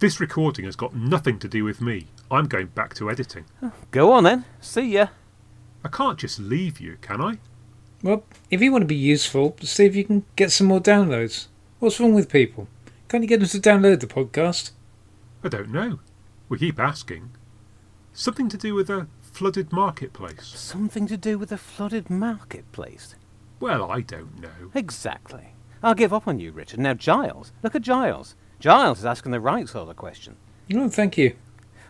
This recording has got nothing to do with me. I'm going back to editing. Go on then. See ya. I can't just leave you, can I? Well, if you want to be useful, see if you can get some more downloads. What's wrong with people? Can't you get them to download the podcast? I don't know. We keep asking. Something to do with a flooded marketplace. Something to do with a flooded marketplace. Well, I don't know. Exactly. I'll give up on you, Richard. Now, Giles. Look at Giles. Giles is asking the right sort of question. Oh, thank you.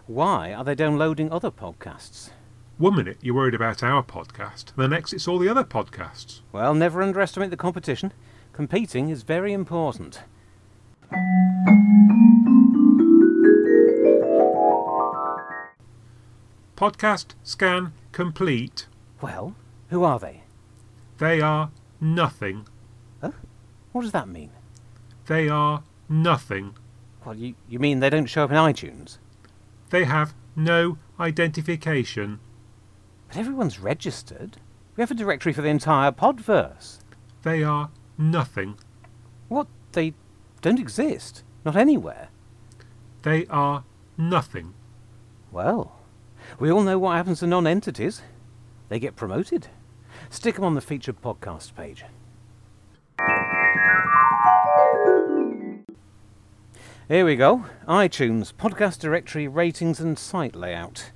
Why are they downloading other podcasts? One minute you're worried about our podcast, the next it's all the other podcasts. Well, never underestimate the competition. Competing is very important. Podcast scan complete. Well, who are they? They are nothing. Huh? What does that mean? They are nothing. Well, you, you mean they don't show up in iTunes? They have no identification. But everyone's registered. We have a directory for the entire podverse. They are nothing. What? They don't exist. Not anywhere. They are nothing. Well, we all know what happens to non-entities. They get promoted. Stick 'em on the featured podcast page. Here we go. iTunes, podcast directory, ratings and site layout.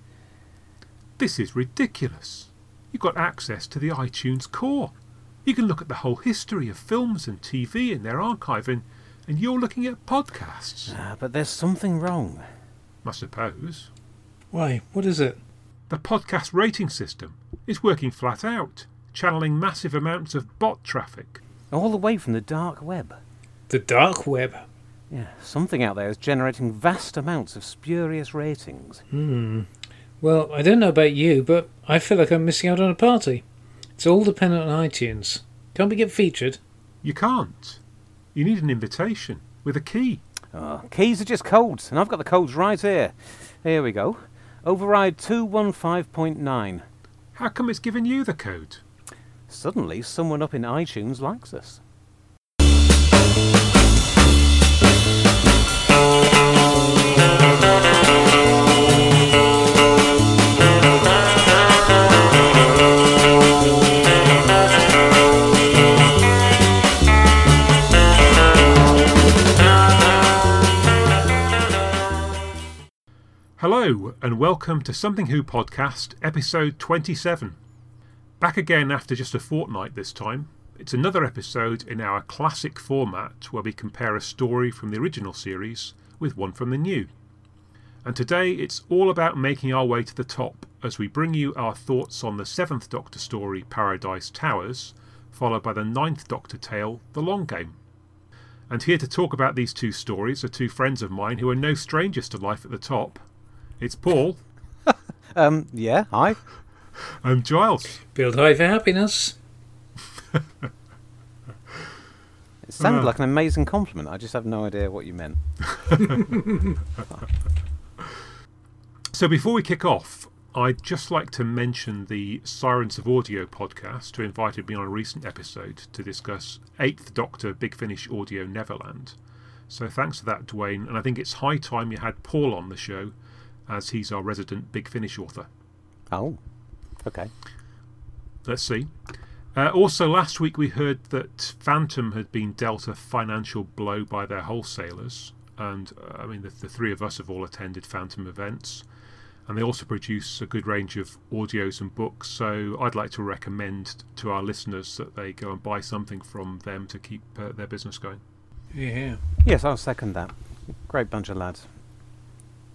This is ridiculous. You've got access to the iTunes core. You can look at the whole history of films and TV in their archive, and, and you're looking at podcasts. Ah, but there's something wrong. I suppose. Why? What is it? The podcast rating system is working flat out, channeling massive amounts of bot traffic. All the way from the dark web. The dark web. Yeah, something out there is generating vast amounts of spurious ratings. Hmm. Well, I don't know about you, but I feel like I'm missing out on a party. It's all dependent on iTunes. Can't we get featured? You can't. You need an invitation with a key. Oh, keys are just codes, and I've got the codes right here. Here we go. Override 215.9. How come it's given you the code? Suddenly, someone up in iTunes likes us. Hello, and welcome to Something Who podcast, episode 27. Back again after just a fortnight this time. It's another episode in our classic format where we compare a story from the original series with one from the new. And today it's all about making our way to the top as we bring you our thoughts on the seventh Doctor story, Paradise Towers, followed by the ninth Doctor tale, The Long Game. And here to talk about these two stories are two friends of mine who are no strangers to life at the top. It's Paul Um, yeah, hi. and Giles. Build high for happiness. It sounded Ah. like an amazing compliment. I just have no idea what you meant. So before we kick off, I'd just like to mention the Sirens of Audio podcast, who invited me on a recent episode to discuss 8th Doctor Big Finish Audio Neverland. So thanks for that, Dwayne, and I think it's high time you had Paul on the show, as he's our resident Big Finish author. Oh, okay. Let's see. Uh, also, last week we heard that Fantom had been dealt a financial blow by their wholesalers, and uh, I mean, the, the three of us have all attended Fantom events, and they also produce a good range of audios and books. So, I'd like to recommend to our listeners that they go and buy something from them to keep uh, their business going. Yeah. Yes, I'll second that. Great bunch of lads.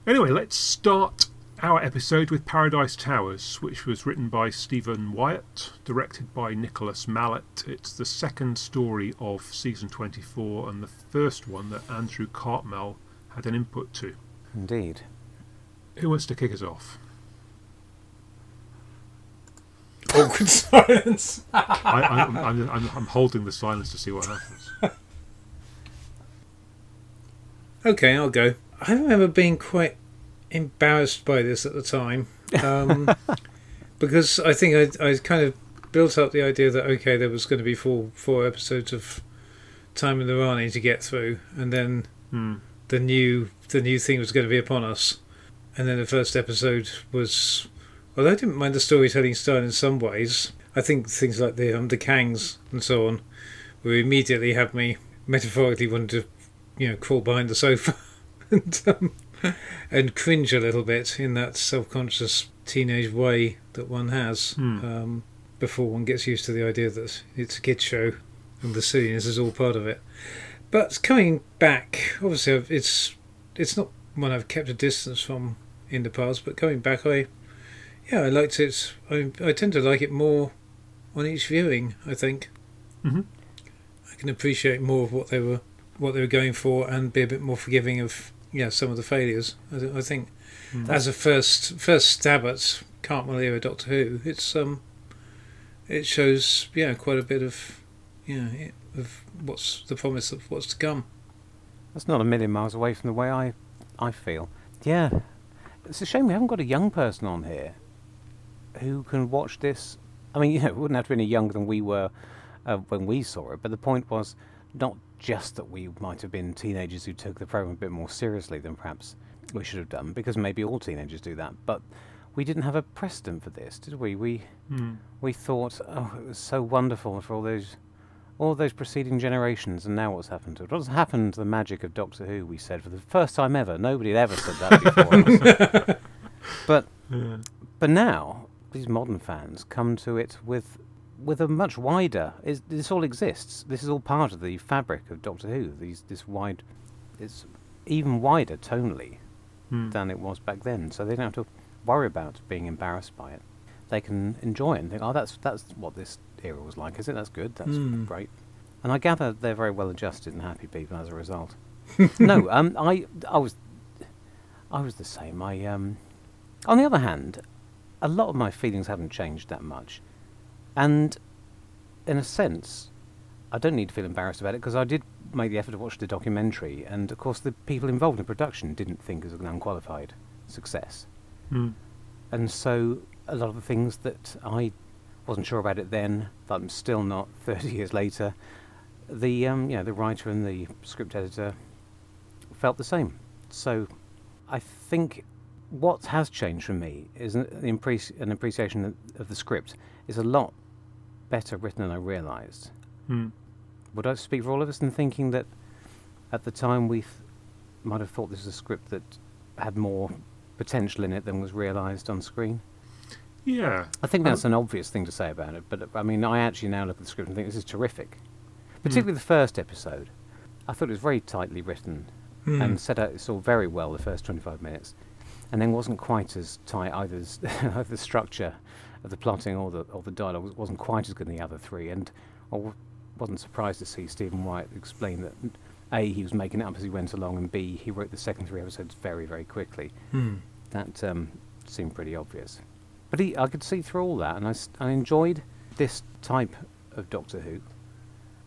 Anyway, let's start our episode with Paradise Towers, which was written by Stephen Wyatt, directed by Nicholas Mallett. It's the second story of season 24 and the first one that Andrew Cartmel had an input to. Indeed. Who wants to kick us off? Awkward silence. I, I, I'm, I'm, I'm, I'm holding the silence to see what happens. Okay, I'll go. I remember being quite embarrassed by this at the time. Um, because I think I, I kind of built up the idea that, okay, there was going to be four, four episodes of Time and the Rani to get through. And then Hmm. the new the new thing was going to be upon us. And then the first episode was, although I didn't mind the storytelling style in some ways, I think things like the um, the Kangs and so on, will immediately had me metaphorically want to, you know, crawl behind the sofa and um, and cringe a little bit in that self-conscious teenage way that one has Hmm. um, before one gets used to the idea that it's a kids show and the silliness is all part of it. But coming back, obviously, I've, it's it's not one I've kept a distance from in the past. But coming back, I yeah, I liked it. I I tend to like it more on each viewing. I think Mhm. I can appreciate more of what they were what they were going for and be a bit more forgiving of yeah some of the failures. I, I think Mm. as a first first stab at Cartmel era Doctor Who, it's um it shows yeah quite a bit of yeah of what's the promise of what's to come. That's not a million miles away from the way I, I feel. Yeah, it's a shame we haven't got a young person on here who can watch this. I mean, you know, it wouldn't have to be any younger than we were uh, when we saw it, but the point was not just that we might have been teenagers who took the program a bit more seriously than perhaps we should have done, because maybe all teenagers do that, but we didn't have a precedent for this, did we? We Hmm. we thought, oh, it was so wonderful for all those, all those preceding generations, and now what's happened to it? What's happened to the magic of Doctor Who? We said for the first time ever. Nobody had ever said that before. but Yeah. but now these modern fans come to it with with a much wider. Is, this all exists. This is all part of the fabric of Doctor Who. These this wide, it's even wider tonally Hmm. than it was back then. So they don't have to worry about being embarrassed by it. They can enjoy it and think, oh, that's that's what this era was like, is it? That's good. That's Mm. great. And I gather they're very well adjusted and happy people as a result. no, um, I I was I was the same. I um, on the other hand, a lot of my feelings haven't changed that much, and in a sense, I don't need to feel embarrassed about it because I did make the effort to watch the documentary, and of course the people involved in production didn't think it was an unqualified success, Hmm. and so a lot of the things that I wasn't sure about it then, but I'm still not 30 years later, the um, you know the writer and the script editor felt the same. So I think what has changed for me is an, an appreciation of, the script is a lot better written than I realised. Hmm. Would I speak for all of us in thinking that at the time we th- might have thought this was a script that had more potential in it than was realised on screen? Yeah. I think Um, that's an obvious thing to say about it, but I mean, I actually now look at the script and think this is terrific. Particularly the first episode. I thought it was very tightly written Hmm. and set out its all very well the first 25 minutes, and then wasn't quite as tight either as the structure of the plotting or the or the dialogue was- wasn't quite as good in the other three, and I w- wasn't surprised to see Stephen Wyatt explain that a he was making it up as he went along, and b he wrote the second three episodes very very quickly Hmm. that um, seemed pretty obvious. But he, I could see through all that, and I enjoyed this type of Doctor Who.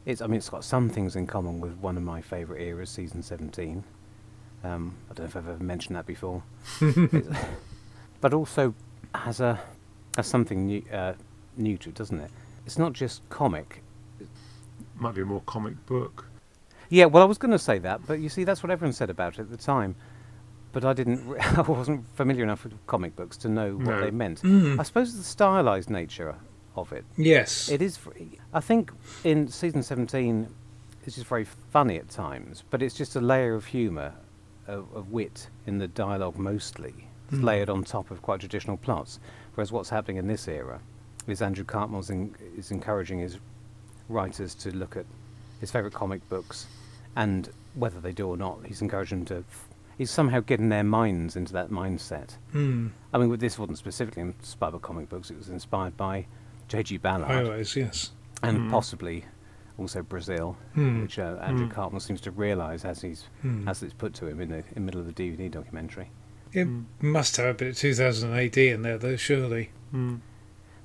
It's, I mean, it's got some things in common with one of my favourite eras, season 17. Um, I don't know if I've ever mentioned that before. But also has a has something new, uh, new to it, doesn't it? It's not just comic. Might be a more comic book. Yeah, well, I was going to say that, but you see, that's what everyone said about it at the time. But I didn't. Re- I wasn't familiar enough with comic books to know what No. they meant. Hmm. I suppose the stylized nature of it. Yes. it is. I think in season seventeen, it's just very funny at times, but it's just a layer of humour, of, of wit in the dialogue mostly, Mm. layered on top of quite traditional plots. Whereas what's happening in this era is Andrew Cartmel's in, is encouraging his writers to look at his favourite comic books, and whether they do or not, he's encouraging them to. He's somehow getting their minds into that mindset. Hmm. I mean, with this wasn't specifically inspired by comic books; it was inspired by J.G. Ballard High Rise, yes. and Mm. possibly also Brazil, Hmm. which uh, Andrew Mm. Cartmel seems to realise as he's Hmm. as it's put to him in the in the middle of the DVD documentary. It Hmm. must have a bit of 2000 AD in there, though, surely. Hmm.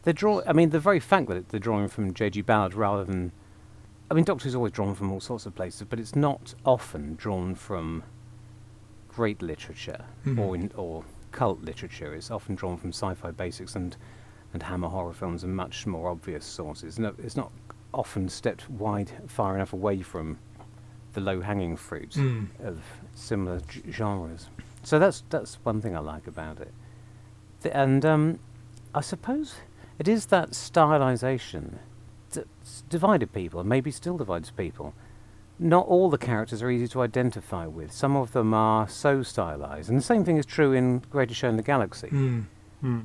They draw. I mean, the very fact that they're drawing from J.G. Ballard rather than. I mean, Doctor's always drawn from all sorts of places, but it's not often drawn from great literature Mhm. or in, or cult literature. is often drawn from sci-fi basics and and Hammer horror films and much more obvious sources. No, it's not often stepped wide far enough away from the low hanging fruit Mm. of similar g- genres. So that's that's one thing I like about it. And um, I suppose it is that stylization that's divided people, and maybe still divides people. Not all the characters are easy to identify with. Some of them are so stylized, and the same thing is true in Greater Show in the Galaxy. Mm. Hmm.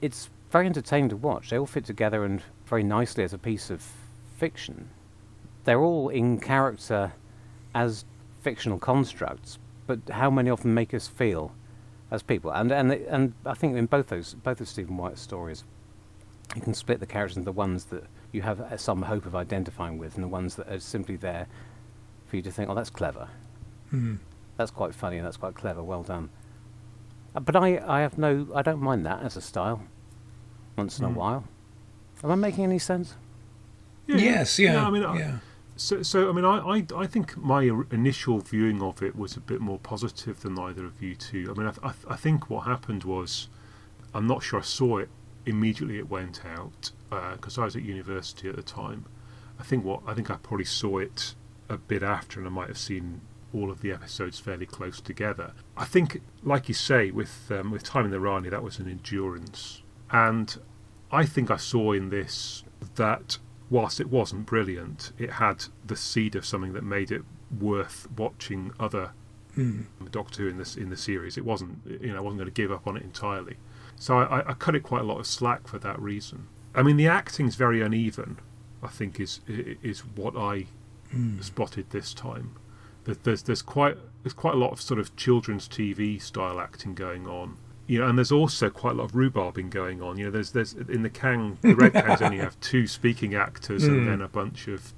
It's very entertaining to watch. They all fit together and very nicely as a piece of fiction. They're all in character as fictional constructs, but how many of them make us feel as people? And and and I think in both those both of Stephen Wyatt's stories, you can split the characters into the ones that you have uh, some hope of identifying with, and the ones that are simply there for you to think, oh, that's clever, Mm. that's quite funny, and that's quite clever, well done. Uh, But I, I have no, I don't mind that as a style. Once in a Mm. while. Am I making any sense? Yeah, Yes, yeah, I mean, I- So, so I mean, I, I, I think my initial viewing of it was a bit more positive than either of you two. I mean, I, I, I think what happened was, I'm not sure I saw it immediately it went out because I was at university at the time. I think what I think I probably saw it a bit after, and I might have seen all of the episodes fairly close together. I think, like you say, with um, with Time and the Rani, that was an endurance, and I think I saw in this that whilst it wasn't brilliant, it had the seed of something that made it worth watching other Mm. Doctor Who in this in the series. It wasn't, you know, I wasn't going to give up on it entirely. So I- I cut it quite a lot of slack for that reason. I mean, the acting's very uneven. I think is is what I Mm. spotted this time. That there's there's quite there's quite a lot of sort of children's TV style acting going on. You know, and there's also quite a lot of rhubarbing going on. You know, there's there's in the Kang the Red Kangs only have two speaking actors Mm. and then a bunch of,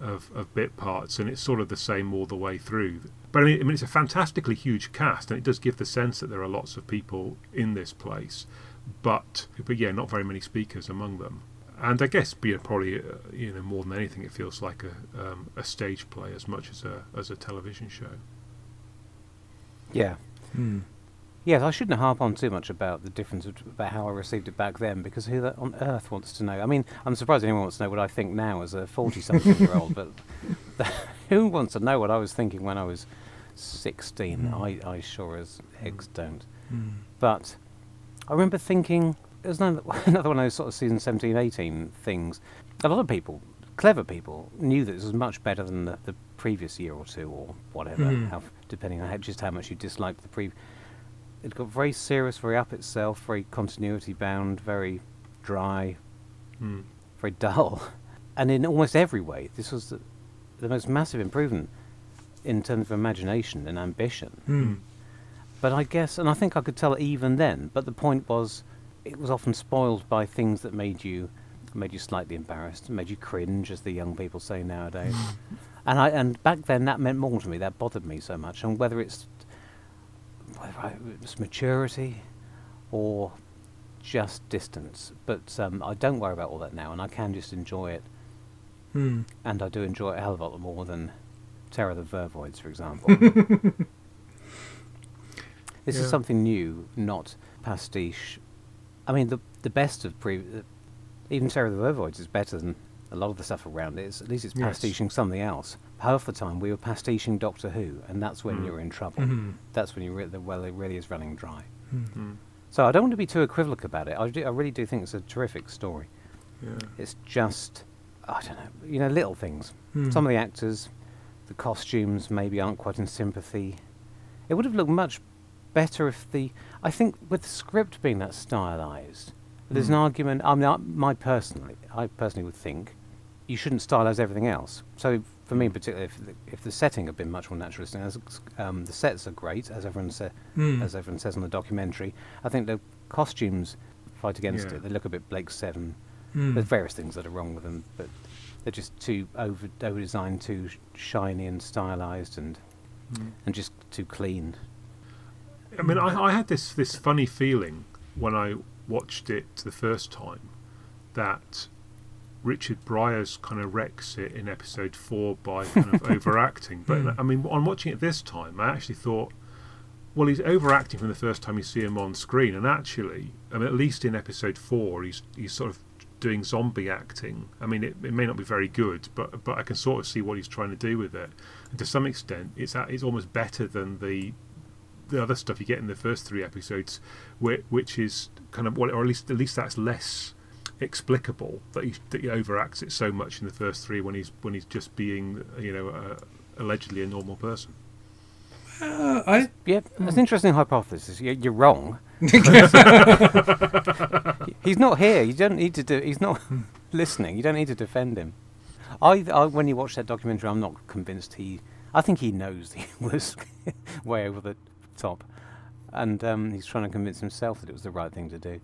of of bit parts, and it's sort of the same all the way through. But I mean, I mean, it's a fantastically huge cast, and it does give the sense that there are lots of people in this place. But but yeah, not very many speakers among them. And I guess, you know, probably uh, you know more than anything, it feels like a um, a stage play as much as a as a television show. Yeah. Mm. Yes, I shouldn't harp on too much about the difference about how I received it back then, because who on earth wants to know? I mean, I'm surprised anyone wants to know what I think now as a 40-something-year-old, but who wants to know what I was thinking when I was 16? Mm. I, I sure as eggs don't. Mm. But I remember thinking, there's another, another one of those sort of season 17, 18 things. A lot of people, clever people, knew that this was much better than the, the previous year or two or whatever, Mhm. how, depending on how, just how much you disliked the previous. It got very serious, very up itself, very continuity bound, very dry, Mm. very dull. And in almost every way, this was the, the most massive improvement in terms of imagination and ambition. Mm. But I guess, and I think I could tell it even then. But the point was, it was often spoiled by things that made you, made you slightly embarrassed, made you cringe, as the young people say nowadays. and I, and back then that meant more to me. That bothered me so much. And whether it's, whether I, it's maturity, or just distance. But um, I don't worry about all that now, and I can just enjoy it. Mm. And I do enjoy it a hell of a lot more than Terror of the Vervoids, for example. this Yeah. is something new, not pastiche. I mean, the the best of pre, uh, even Terror of the Vervoids is better than a lot of the stuff around it. It's, at least it's Yes. pastiching something else. Half the time we were pastiching Doctor Who, and that's when Mm. you're in trouble. Mhm. That's when you re- the well, it really is running dry. Mm. Mm. So I don't want to be too equivocal about it. I, do, I really do think it's a terrific story. Yeah. It's just, I don't know, you know, little things. Mm. Some of the actors, the costumes maybe aren't quite in sympathy. It would have looked much better if the. I think with the script being that stylized, there's an Mm. argument. I mean, I, my personally, I personally would think you shouldn't stylize everything else. So for me in particular, if the, if the setting had been much more naturalistic, as, um, the sets are great, as everyone said, Mm. as everyone says on the documentary. I think the costumes fight against Yeah. it. They look a bit Blake Seven. Mm. There's various things that are wrong with them, but they're just too over over designed, too sh- shiny and stylized, and Mm. and just too clean. I mean, I, I had this, this funny feeling when I watched it the first time that Richard Briers kind of wrecks it in episode four by kind of overacting. But Hmm. I mean, on watching it this time, I actually thought, well, he's overacting from the first time you see him on screen, and actually, I mean, at least in episode four, he's he's sort of doing zombie acting. I mean, it, it may not be very good, but but I can sort of see what he's trying to do with it. And to some extent, it's it's almost better than the the other stuff you get in the first three episodes, which, which is kind of well, or at least at least that's less explicable that he that he overacts it so much in the first three when he's when he's just being you know uh, allegedly a normal person. Uh, I Yeah, that's an interesting hypothesis. You're, you're wrong. he's not here. You don't need to do. He's not listening. You don't need to defend him. I, I, when you watch that documentary, I'm not convinced he. I think he knows he was way over the top, and um, he's trying to convince himself that it was the right thing to do.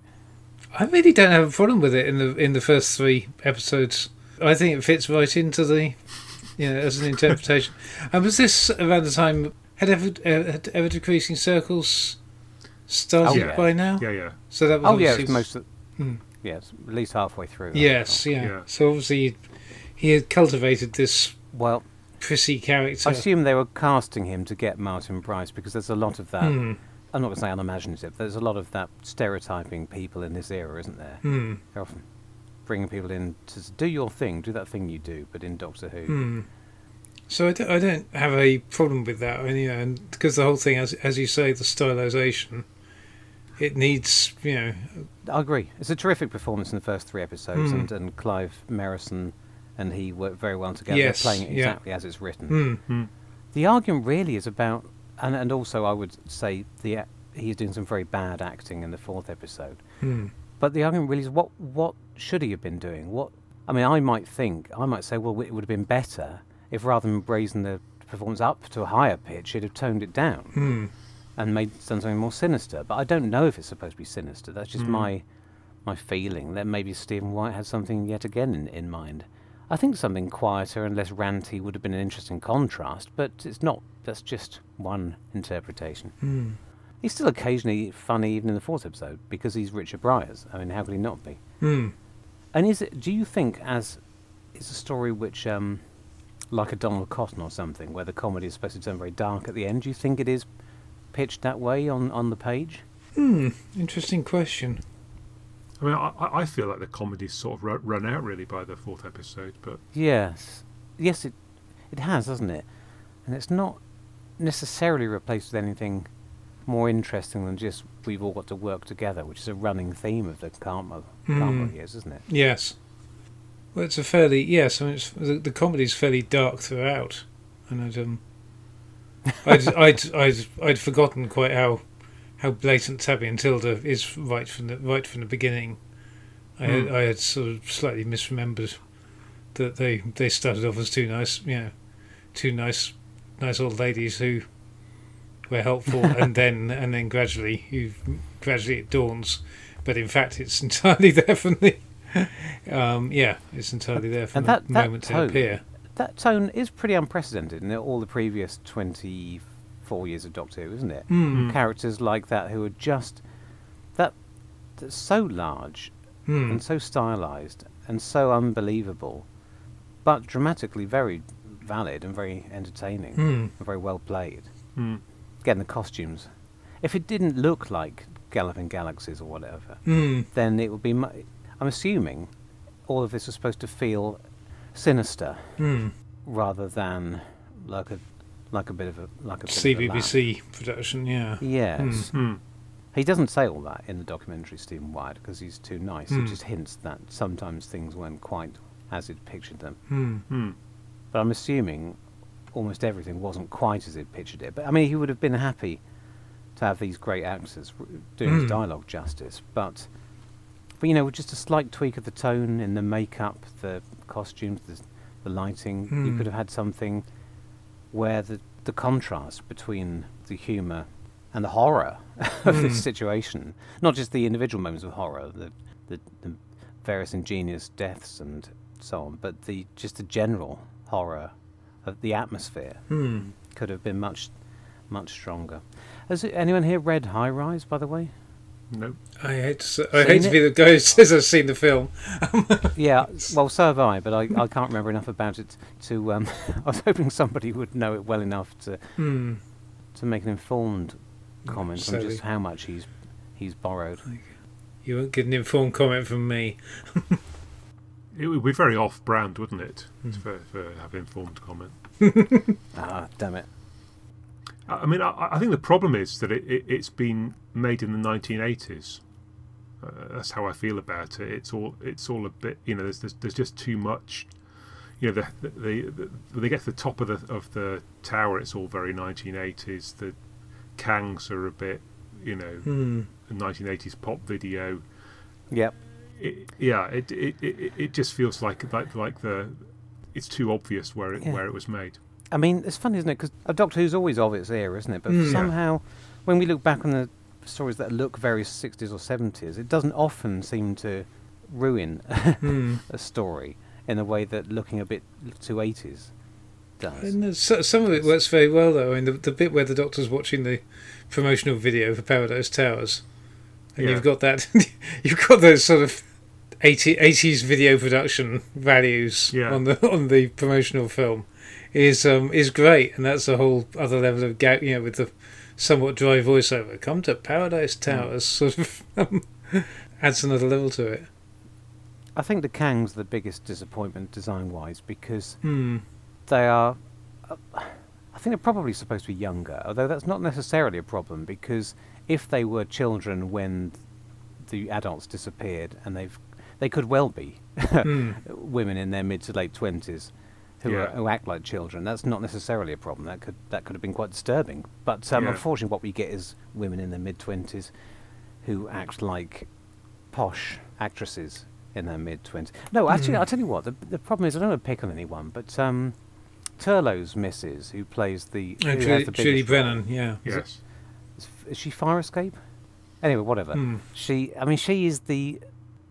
I really don't have a problem with it in the in the first three episodes. I think it fits right into the, you know, as an interpretation. and was this around the time had ever uh, had ever decreasing circles started Oh, yeah. by now? Yeah, yeah. So that was Oh yeah, obviously- it's most. Of, Hmm. Yes, at least halfway through. Yes, yeah. Yeah. So obviously he had cultivated this Well, prissy character. I assume they were casting him to get Martin Bryce because there's a lot of that. Hmm. I'm not going to say unimaginative. There's a lot of that stereotyping people in this era, isn't there? Hmm. They're often bringing people in to do your thing, do that thing you do, but in Doctor Who. Hmm. So I don't, I don't have a problem with that, and, you know, and because the whole thing, as as you say, the stylization, it needs, you know, I agree. It's a terrific performance in the first three episodes, Hmm. and, and Clive Merrison and he work very well together. Yes, playing it yeah. exactly as it's written. hmm. Hmm. The argument really is about, and, and also I would say the a- he's doing some very bad acting in the fourth episode. Hmm. But the argument really is what what should he have been doing? What I mean, I might think I might say, well, it would have been better if rather than raising the performance up to a higher pitch, he'd have toned it down Hmm. and made done something more sinister. But I don't know if it's supposed to be sinister. That's just Mm. my my feeling that maybe Stephen Wyatt had something yet again in, in mind. I think something quieter and less ranty would have been an interesting contrast, but it's not. That's just one interpretation. Hmm. He's still occasionally funny, even in the fourth episode, because he's Richard Briers. I mean, how could he not be? Hmm. And is it? Do you think as it's a story which, um, like a Donald Cotton or something, where the comedy is supposed to turn very dark at the end? Do you think it is pitched that way on on the page? Hmm. Interesting question. I mean, I, I feel like the comedy's sort of run out really by the fourth episode, but Yes, yes, it it has, hasn't it? And it's not necessarily replaced with anything more interesting than just we've all got to work together, which is a running theme of the Cartmel Hmm. years, isn't it? Yes. Well, it's a fairly yes. I mean, it's, the, the comedy's fairly dark throughout, and I'd um, I'd, I'd I'd I'd forgotten quite how how blatant Tabby and Tilda is right from the right from the beginning. I had, Hmm. I had sort of slightly misremembered that they they started off as two nice you know two nice nice old ladies who were helpful and then and then gradually you gradually it dawns but in fact it's entirely there from the um, yeah it's entirely there from And the that- that moment they tone- appear That tone is pretty unprecedented in all the previous twenty-four years of Doctor Who, isn't it? Hmm. Characters like that who are just that that's so large Hmm. and so stylized and so unbelievable, but dramatically very valid and very entertaining Hmm. and very well played. mm, Again, the costumes. If it didn't look like Galloping Galaxies or whatever, Hmm. then it would be. Mu- I'm assuming all of this was supposed to feel sinister Hmm. rather than like a like a bit of a like a bit of a laugh. CBBC production yeah Yes. mm, He doesn't say all that in the documentary, Stephen Wyatt, because he's too nice. Hmm. He just hints that sometimes things weren't quite as he'd pictured them. Hmm. mm. But I'm assuming almost everything wasn't quite as he'd pictured it. But I mean, he would have been happy to have these great actors r- doing his Hmm. dialogue justice. But, but you know, with just a slight tweak of the tone in the makeup, the costumes, the, the lighting, you Hmm. could have had something where the the contrast between the humour and the horror of Hmm. this situation, not just the individual moments of horror, the, the, the various ingenious deaths and so on, but the just the general horror of the atmosphere Hmm. could have been much, much stronger. Has anyone here read High Rise, by the way? No, I hate to say, I Seen hate to be the guy who says I've seen the film yeah, well, so have I, but I, I can't remember enough about it to. Um, I was hoping somebody would know it well enough to, Hmm. to make an informed comment on just how much he's he's borrowed. You won't get an informed comment from me. it would be very off-brand, wouldn't it, for, for have informed comment. Ah, damn it. I I mean, I, I think the problem is that it, it, it's been made in the 1980s. Uh, that's how I feel about it. It's all it's all a bit, you know. There's there's, there's just too much. You know, the, the, the, the when they get to the top of the of the tower, it's all very 1980s. The Kangs are a bit, you know, a 1980s pop video. Yep. It, yeah, it, it it it just feels like like like the it's too obvious where it Yeah. where it was made. I mean, it's funny, isn't it? Because a Doctor Who's always of its era, isn't it? But Mm. Yeah. somehow, when we look back on the stories that look very 60s or 70s, it doesn't often seem to ruin Hmm. a story in a way that looking a bit too 80s does. And so- some of it works very well, though. I mean, the, the bit where the Doctor's watching the promotional video for Paradise Towers, and Yeah. you've got that, you've got those sort of 80, 80s video production values Yeah. on the on the promotional film, is um is great, and that's a whole other level of gag, you know, with the somewhat dry voiceover. Come to Paradise Towers, sort of um, adds another level to it. I think the Kang's the biggest disappointment design-wise because Hmm. they are. Uh, I think they're probably supposed to be younger, although that's not necessarily a problem because if they were children when the adults disappeared, and they've, they could well be Hmm. women in their mid to late twenties who, are, who act like children. That's not necessarily a problem. That could that could have been quite disturbing. But um, Yeah. unfortunately, what we get is women in their mid twenties who act like posh actresses in their mid twenties. No, actually, Mm. I'll tell you what. The, the problem is I don't want to pick on anyone, but um, Turlough's missus, who plays the And has Julie, the Julie biggest role- Brennan, yeah. Is Yes. is, is she Fire Escape? Anyway, whatever. Hmm. She, I mean, she is the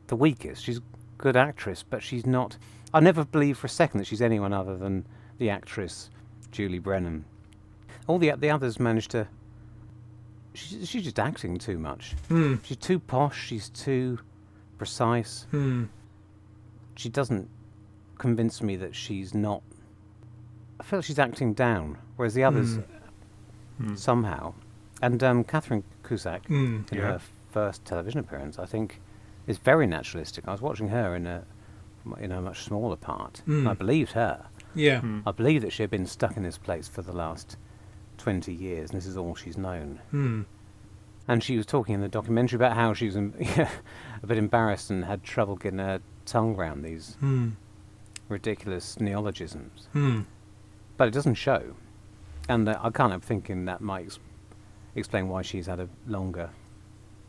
the weakest. She's a good actress, but she's not. I never believe for a second that she's anyone other than the actress Julie Brennan. All the the others managed to. She's, she's just acting too much. Hmm. She's too posh. She's too precise. Hmm. She doesn't convince me that she's not. I feel she's acting down, whereas the others. Hmm. somehow. And um, Catherine Cusack, Hmm. in Yeah. her first television appearance, I think, is very naturalistic. I was watching her in a in a much smaller part. and I Mm. believed her. Yeah. Hmm. I believed that she had been stuck in this place for the last twenty years, and this is all she's known. Hmm. And she was talking in the documentary about how she was em- a bit embarrassed and had trouble getting her tongue round these Hmm. ridiculous neologisms. Hmm. But it doesn't show. And uh, I can't help thinking that might ex- explain why she's had a longer,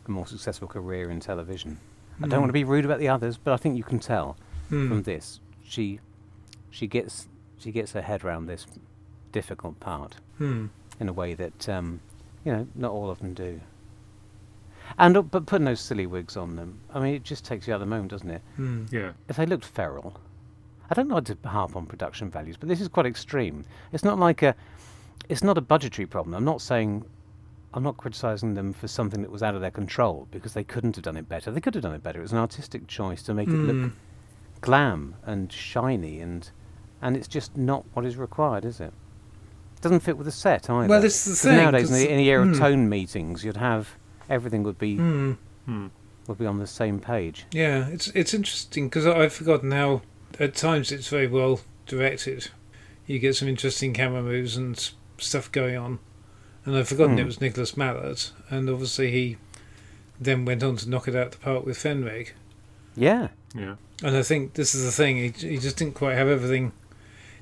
a more successful career in television. I don't want to be rude about the others, but I think you can tell Hmm. from this she she gets she gets her head around this difficult part Hmm. in a way that um, you know not all of them do. And uh, but putting those silly wigs on them, I mean, it just takes you out of the moment, doesn't it? Hmm. Yeah. if they looked feral, I don't like to harp on production values, but this is quite extreme. It's not like a, it's not a budgetary problem. I'm not saying, I'm not criticising them for something that was out of their control because they couldn't have done it better. They could have done it better. It was an artistic choice to make it Hmm. look glam and shiny, and and it's just not what is required, is it? It doesn't fit with the set either. Well, this is the 'Cause thing, Nowadays, in 'cause- the, in the era Hmm. of tone meetings, you'd have everything would be Hmm. Hmm. would be on the same page. Yeah, it's it's interesting because I've forgotten how at times it's very well directed. You get some interesting camera moves and stuff going on, and I've forgotten it Hmm. was Nicholas Mallett, and obviously he then went on to knock it out the park with Fenric. Yeah. Yeah. And I think this is the thing. He, he just didn't quite have everything.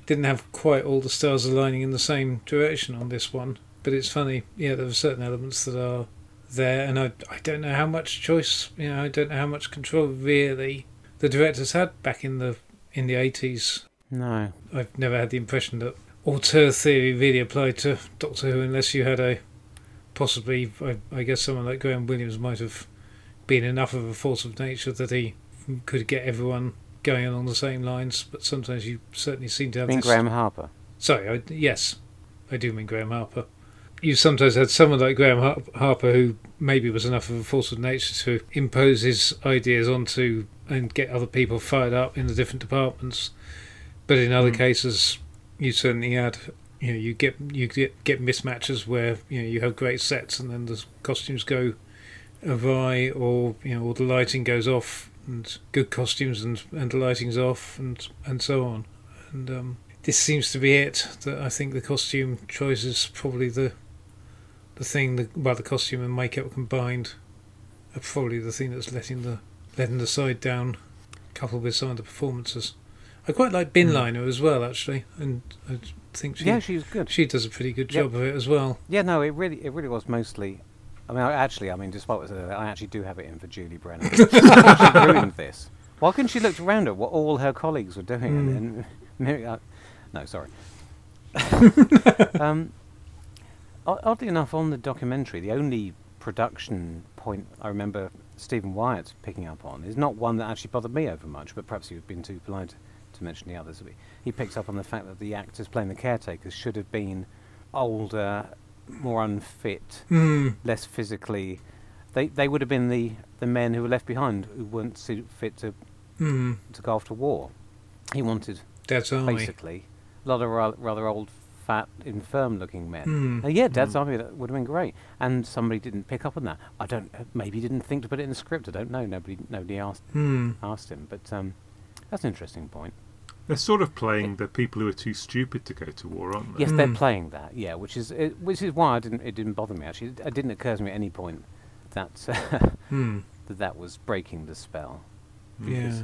Didn't have quite all the stars aligning in the same direction on this one. But it's funny. Yeah, there are certain elements that are there, and I I don't know how much choice. You know, I don't know how much control really the directors had back in the in the eighties. No. I've never had the impression that auteur theory really applied to Doctor Who, unless you had a possibly. I, I guess someone like Graham Williams might have been enough of a force of nature that he could get everyone going along the same lines. But sometimes you certainly seem to I have mean, this. Graeme Harper. Sorry, I, yes, I do mean Graeme Harper. You sometimes had someone like Graham Har- Harper who maybe was enough of a force of nature to impose his ideas onto and get other people fired up in the different departments. But in other Mm. cases, you certainly had you know you get you get get mismatches where you know you have great sets and then the costumes go awry or you know or the lighting goes off and good costumes and and lighting's off and and so on. And um, this seems to be it. That I think the costume choice is probably the the thing. The, well, the costume and makeup combined are probably the thing that's letting the letting the side down, coupled with some of the performances. I quite like Binliner as well, actually, and I think she yeah, she was good. she does a pretty good Yep. job of it as well. Yeah, no, it really, it really was mostly. I mean, I actually, I mean, despite what I said, I actually do have it in for Julie Brennan. she ruined this. Why couldn't she look around at what all her colleagues were doing? And, and Mary, uh, no, sorry. um, oddly enough, on the documentary, the only production point I remember Stephen Wyatt picking up on is not one that actually bothered me over much, but perhaps you've been too polite to mention the others. He picks up on the fact that the actors playing the caretakers should have been older, more unfit, Mm. less physically. They they would have been the, the men who were left behind who weren't fit to, Mm. to go after war. He wanted Dad's Army. basically a lot of ra- rather old, fat, infirm looking men. Mm. Uh, yeah, Dad's Army that would have been great, and somebody didn't pick up on that. I don't maybe didn't think to put it in the script. I don't know. Nobody nobody asked Mm. asked him, but um, that's an interesting point. They're sort of playing the people who are too stupid to go to war, aren't they? Yes, they're Mm. playing that. Yeah, which is it, which is why I didn't it didn't bother me actually. It, it didn't occur to me at any point that Mm. that that was breaking the spell. Yeah.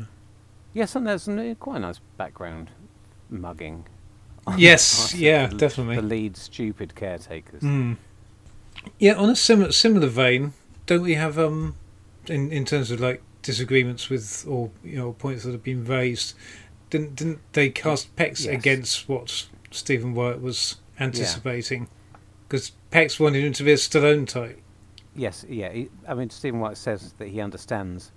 Yes, and there's some, uh, quite a nice background mugging. on Yes, the yeah, the, definitely. The lead stupid caretakers. Mm. Yeah, on a similar similar vein, don't we have um, in in terms of like disagreements with or you know points that have been raised, didn't didn't they cast Pex Yes. against what Stephen Wyatt was anticipating? Because Pex wanted him to be a Stallone type. Yes, yeah. He, I mean, Stephen Wyatt says that he understands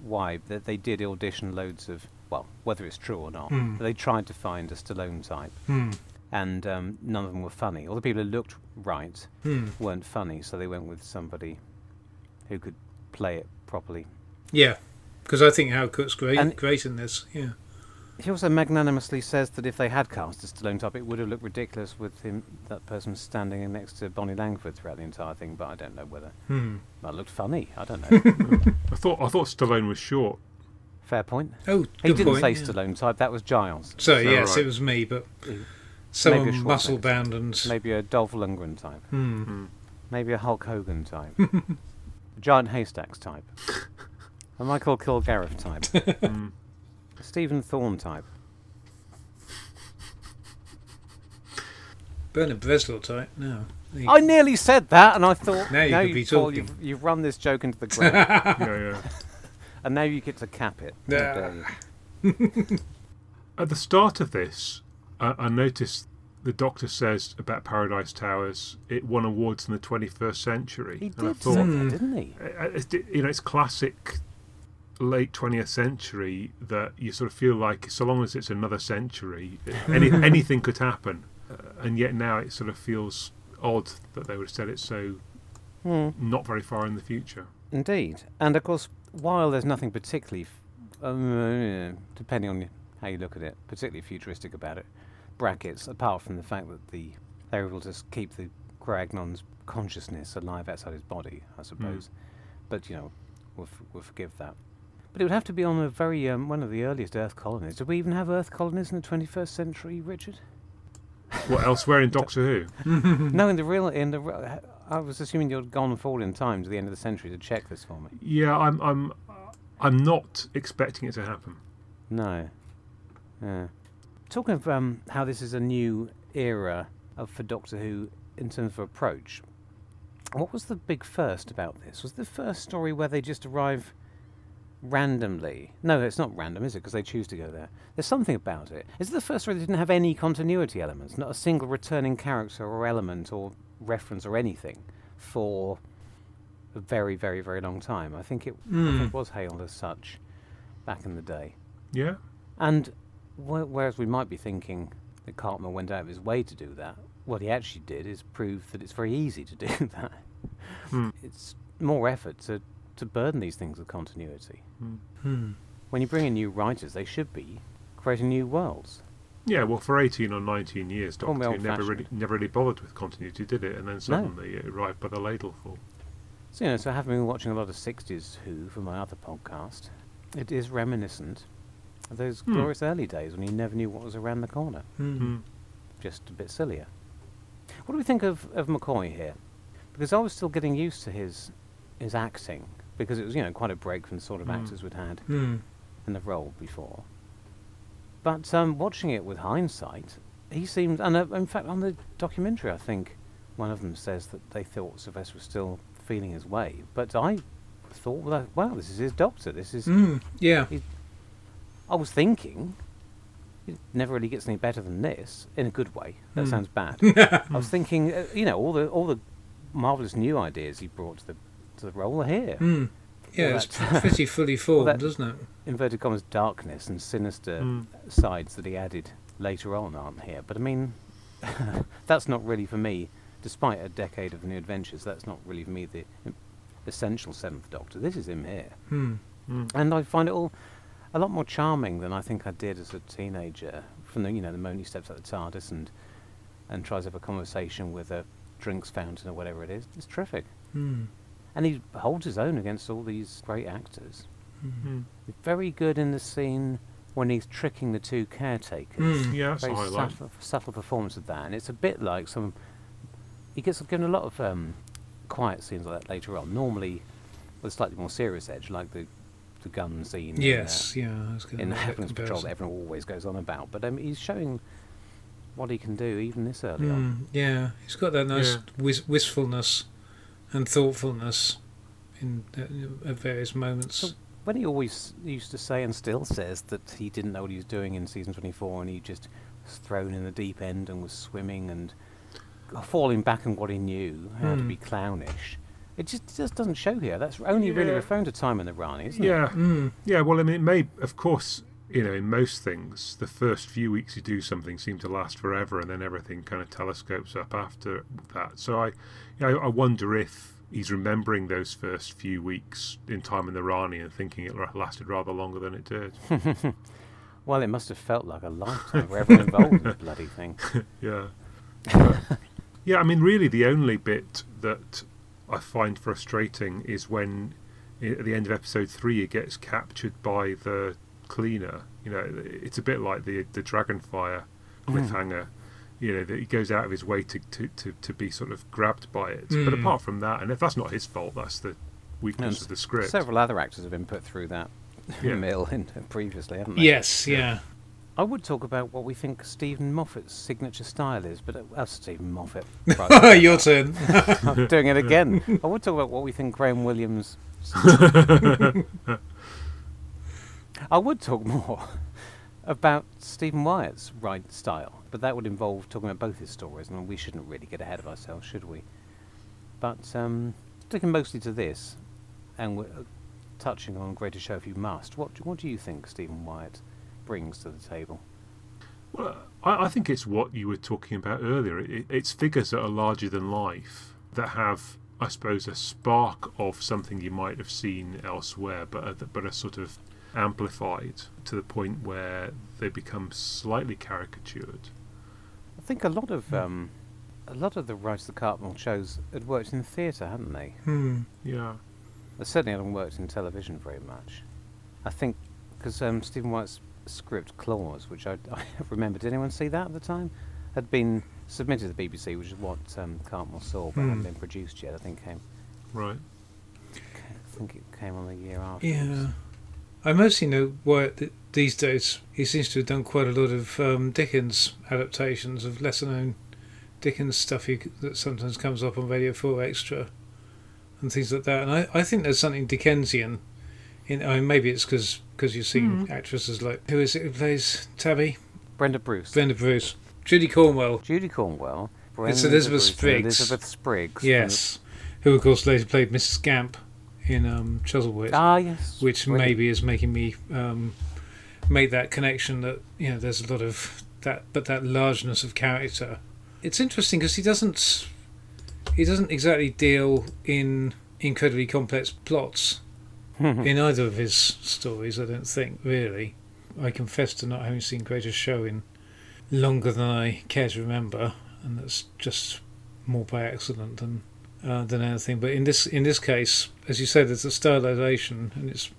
why that they did audition loads of well, whether it's true or not. Hmm. They tried to find a Stallone type, Hmm. and um, none of them were funny. All the people who looked right Hmm. weren't funny, so they went with somebody who could play it properly. Yeah, because I think Howard Cook's great And- great in this. Yeah. He also magnanimously says that if they had cast a Stallone type, it would have looked ridiculous with him, that person standing next to Bonnie Langford throughout the entire thing. But I don't know whether Hmm. that looked funny. I don't know. I thought I thought Stallone was short. Fair point. Oh, He good didn't point. say yeah. Stallone type. That was Giles. So So, yes, right. it was me, but Maybe a someone muscle bound and Maybe a Dolph Lundgren type. Hmm. Hmm. Maybe a Hulk Hogan type. a Giant Haystacks type. a Michael Kilgarriff type. A Stephen Thorne type. Bernard Bresslaw type. No. He- I nearly said that, and I thought, Now you no, could be Paul, talking. you've, you've run this joke into the ground, yeah, yeah. and now you get to cap it. Yeah. At the start of this, I, I noticed the Doctor says about Paradise Towers it won awards in the 21st century. He and I did thought, say Hmm. that, didn't he? uh, it's, you know, it's classic late 20th century that you sort of feel like so long as it's another century, any, anything could happen. Uh, and yet now it sort of feels odd that they would have said it so Hmm. not very far in the future. Indeed. And of course, while there's nothing particularly, f- um, uh, depending on how you look at it, particularly futuristic about it, brackets, apart from the fact that the they're able to keep the Kroagnon's consciousness alive outside his body, I suppose. But, you know, we'll, f- we'll forgive that. But it would have to be on a very, um, one of the earliest Earth colonies. Did we even have Earth colonies in the 21st century, Richard? What elsewhere in Doctor Who? no, in the real, in the, re- I was assuming you'd gone forward in time to the end of the century to check this for me. Yeah, I'm, I'm, I'm not expecting it to happen. No. Yeah. Talking of um, how this is a new era of for Doctor Who in terms of approach, what was the big first about this? Was the first story where they just arrive randomly? No, it's not random, is it? Because they choose to go there. There's something about it. Is it the first story that didn't have any continuity elements? Not a single returning character or element or reference or anything for a very, very, very long time. I think it, I Mm. think it was hailed as such back in the day. Yeah, And wh- whereas we might be thinking that Cartmel went out of his way to do that, what he actually did is prove that it's very easy to do that. Hmm. It's more effort to, to burden these things with continuity. Hmm. When you bring in new writers, they should be creating new worlds. yeah. Well, for 18 or 19 years, Doctor Who never really, never really bothered with continuity, did it? And then suddenly it arrived by the ladleful. So, you know, so having been watching a lot of 60s Who for my other podcast, It is reminiscent of those Hmm. glorious early days when you never knew what was around the corner. Hmm. Mm. Just a bit sillier. What do we think of, of McCoy here? Because I was still getting used to his his acting because it was you know quite a break from the sort of Hmm. actors we'd had Hmm. in the role before. But um, watching it with hindsight, he seemed, and uh, in fact, on the documentary, I think one of them says that they thought Sylvester was still feeling his way. But I thought, well, wow, this is his doctor. This is. Hmm. Yeah. I was thinking, it never really gets any better than this in a good way. That Hmm. sounds bad. I was thinking, uh, you know, all the all the marvelous new ideas he brought to the the role are here. Hmm. Yeah, it's that- pretty fully formed, does not it? inverted commas darkness and sinister Mm. sides that he added later on aren't here. But I mean, that's not really for me. Despite a decade of new adventures, that's not really for me the essential Seventh Doctor. This is him here, Hmm. Mm. and I find it all a lot more charming than I think I did as a teenager. From the you know the moment he steps out the TARDIS and and tries to have a conversation with a drinks fountain or whatever it is, it's terrific. Hmm. And he holds his own against all these great actors. Mm. Very good in the scene when he's tricking the two caretakers. Hmm. Yeah, that's Very highlight. subtle, subtle performance of that, and it's a bit like some. He gets given a lot of um, quiet scenes like that later on. Normally, with a slightly more serious edge, like the the gun scene. in, uh, Yes. Yeah. I was going In, the Happiness Patrol, that everyone always goes on about, but um, he's showing what he can do even this early on. Mm, yeah, he's got that nice Yeah. wis- wistfulness and thoughtfulness in uh, at various moments. So- When he always used to say and still says that he didn't know what he was doing in season 24 and he just was thrown in the deep end and was swimming and falling back on what he knew, how to Hmm. be clownish. It just just doesn't show here. That's only really Yeah. referring to Time and the Rani, isn't it? Yeah, Mm, yeah. Well, I mean, it may, of course, you know, in most things, the first few weeks you do something seem to last forever, and then everything kind of telescopes up after that. So I, you know, I wonder if he's remembering those first few weeks in Time and the Rani and thinking it lasted rather longer than it did. Well, it must have felt like a lifetime for everyone involved in the bloody thing. Yeah. But- yeah, I mean, really, the only bit that I find frustrating is when, at the end of episode three, he gets captured by the cleaner. You know, it's a bit like the the Dragonfire hmm. cliffhanger. You know, that he goes out of his way to, to, to, to be sort of grabbed by it. But Mm. apart from that, and if that's not his fault, that's the weakness s- of the script. Several other actors have been put through that Yeah. mill in, previously, haven't they? yes, yeah. I would talk about what we think Steven Moffat's signature style is, but uh, uh, Steven Moffat. Oh, right, Your turn. I'm doing it again. I would talk about what we think Graham Williams. I would talk more about Stephen Wyatt's right style, but that would involve talking about both his stories, and we shouldn't really get ahead of ourselves, should we? But um, sticking mostly to this, and we're uh, touching on Greatest Show if you must, what do- what do you think Stephen Wyatt brings to the table? Well, I, I think it's what you were talking about earlier. It, it's figures that are larger than life that have, I suppose, a spark of something you might have seen elsewhere, but are, but are sort of amplified to the point where they become slightly caricatured. I think a lot of um, a lot of the Rise of the Cartmel shows had worked in theatre, hadn't they? Hmm. Yeah. They certainly haven't worked in television very much. I think because um, Stephen Wyatt's script Claws, which I, I remember, did anyone see that at the time? Had been submitted to the BBC, which is what um, Cartmel saw, but Hmm. hadn't been produced yet. I think came. Right. I think it came on the year after. Yeah. I mostly know Wyatt th- these days. He seems to have done quite a lot of um, Dickens adaptations of lesser known Dickens stuff he, that sometimes comes up on Radio 4 Extra and things like that. And I, I think there's something Dickensian in. I mean, maybe it's because you've seen Mm. actresses like. Who is it who plays Tabby? Brenda Bruce, Brenda Bruce. Judy Cornwell. Judy Cornwell, It's Brenda Elizabeth Bruce, and Spriggs. Elizabeth Spriggs. Yes. Who, of course, later played Mrs. Gamp in um, Chuzzlewit. Ah, yes. which brilliant. maybe is making me um, make that connection that you know there's a lot of that, but that largeness of character. It's interesting because he doesn't he doesn't exactly deal in incredibly complex plots in either of his stories. I don't think really. I confess to not having seen Greatest Show in longer than I care to remember, and that's just more by accident than uh, than anything. But in this in this case, as you said, there's a stylization, and it's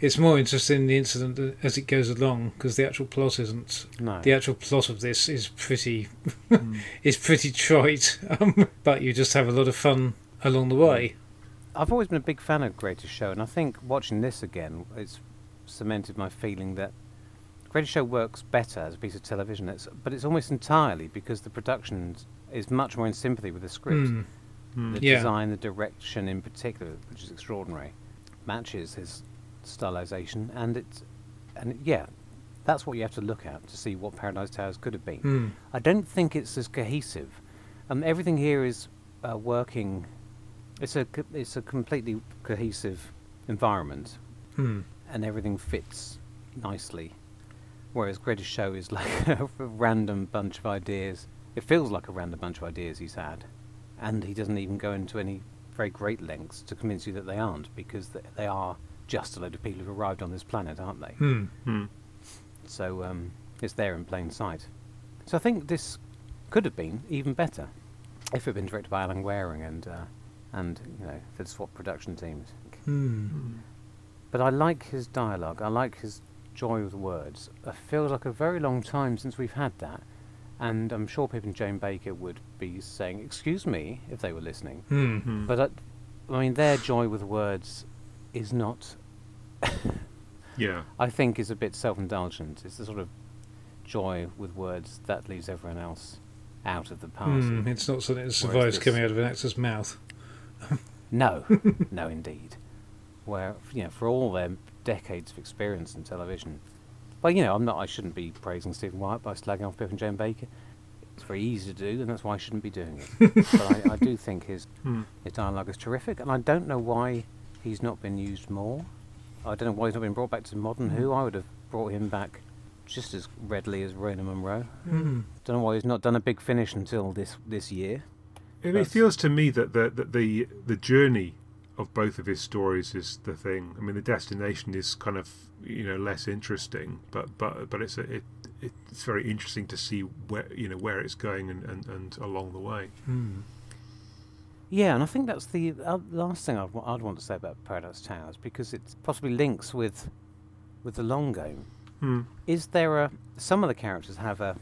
it's more interesting in the incident as it goes along because the actual plot isn't. No. The actual plot of this is pretty Mm. is pretty trite, um, but you just have a lot of fun along the way. I've always been a big fan of Greatest Show, and I think watching this again, it's cemented my feeling that Greatest Show works better as a piece of television. It's, but it's almost entirely because the production is much more in sympathy with the script. Mm. Mm. The Yeah. design, the direction in particular, which is extraordinary, matches his stylization, and it's and yeah, that's what you have to look at to see what Paradise Towers could have been. Mm. I don't think it's as cohesive. Um, everything here is uh, working. It's a co- it's a completely cohesive environment, Mm. and everything fits nicely. Whereas Greatest Show is like a random bunch of ideas. It feels like a random bunch of ideas he's had, and he doesn't even go into any very great lengths to convince you that they aren't, because they are just a load of people who've arrived on this planet, aren't they? Mm. Mm. So um, it's there in plain sight. So I think this could have been even better if it had been directed by Alan Wareing and uh, and you know the SWAT production teams. Mm. But I like his dialogue. I like his joy with words. It feels like a very long time since we've had that. And I'm sure Pip and Jane Baker would be saying, "Excuse me," if they were listening. Mm. Mm. But uh, I mean, their joy with words is not yeah. I think is a bit self-indulgent. It's the sort of joy with words that leaves everyone else out of the party. Mm. It's not something that survives coming out of an actor's mouth. No, no, indeed. Where you know, for all their decades of experience in television, well, you know, I'm not. I shouldn't be praising Stephen Wyatt by slagging off Pip and Jane Baker. It's very easy to do, and that's why I shouldn't be doing it. but I, I do think his Mm. his dialogue is terrific, and I don't know why he's not been used more. I don't know why he's not been brought back to Modern Who. I would have brought him back just as readily as Rona Munro. Mm. Don't know why he's not done a big finish until this this year. It, it feels to me that the, that the the journey of both of his stories is the thing. I mean, the destination is kind of you know less interesting, but but but it's a, it it's very interesting to see where you know where it's going and, and, and along the way. Mm. Yeah, and I think that's the uh, last thing I'd, wa- I'd want to say about Paradise Towers because it possibly links with with the long game. Hmm. Is there a some of the characters have a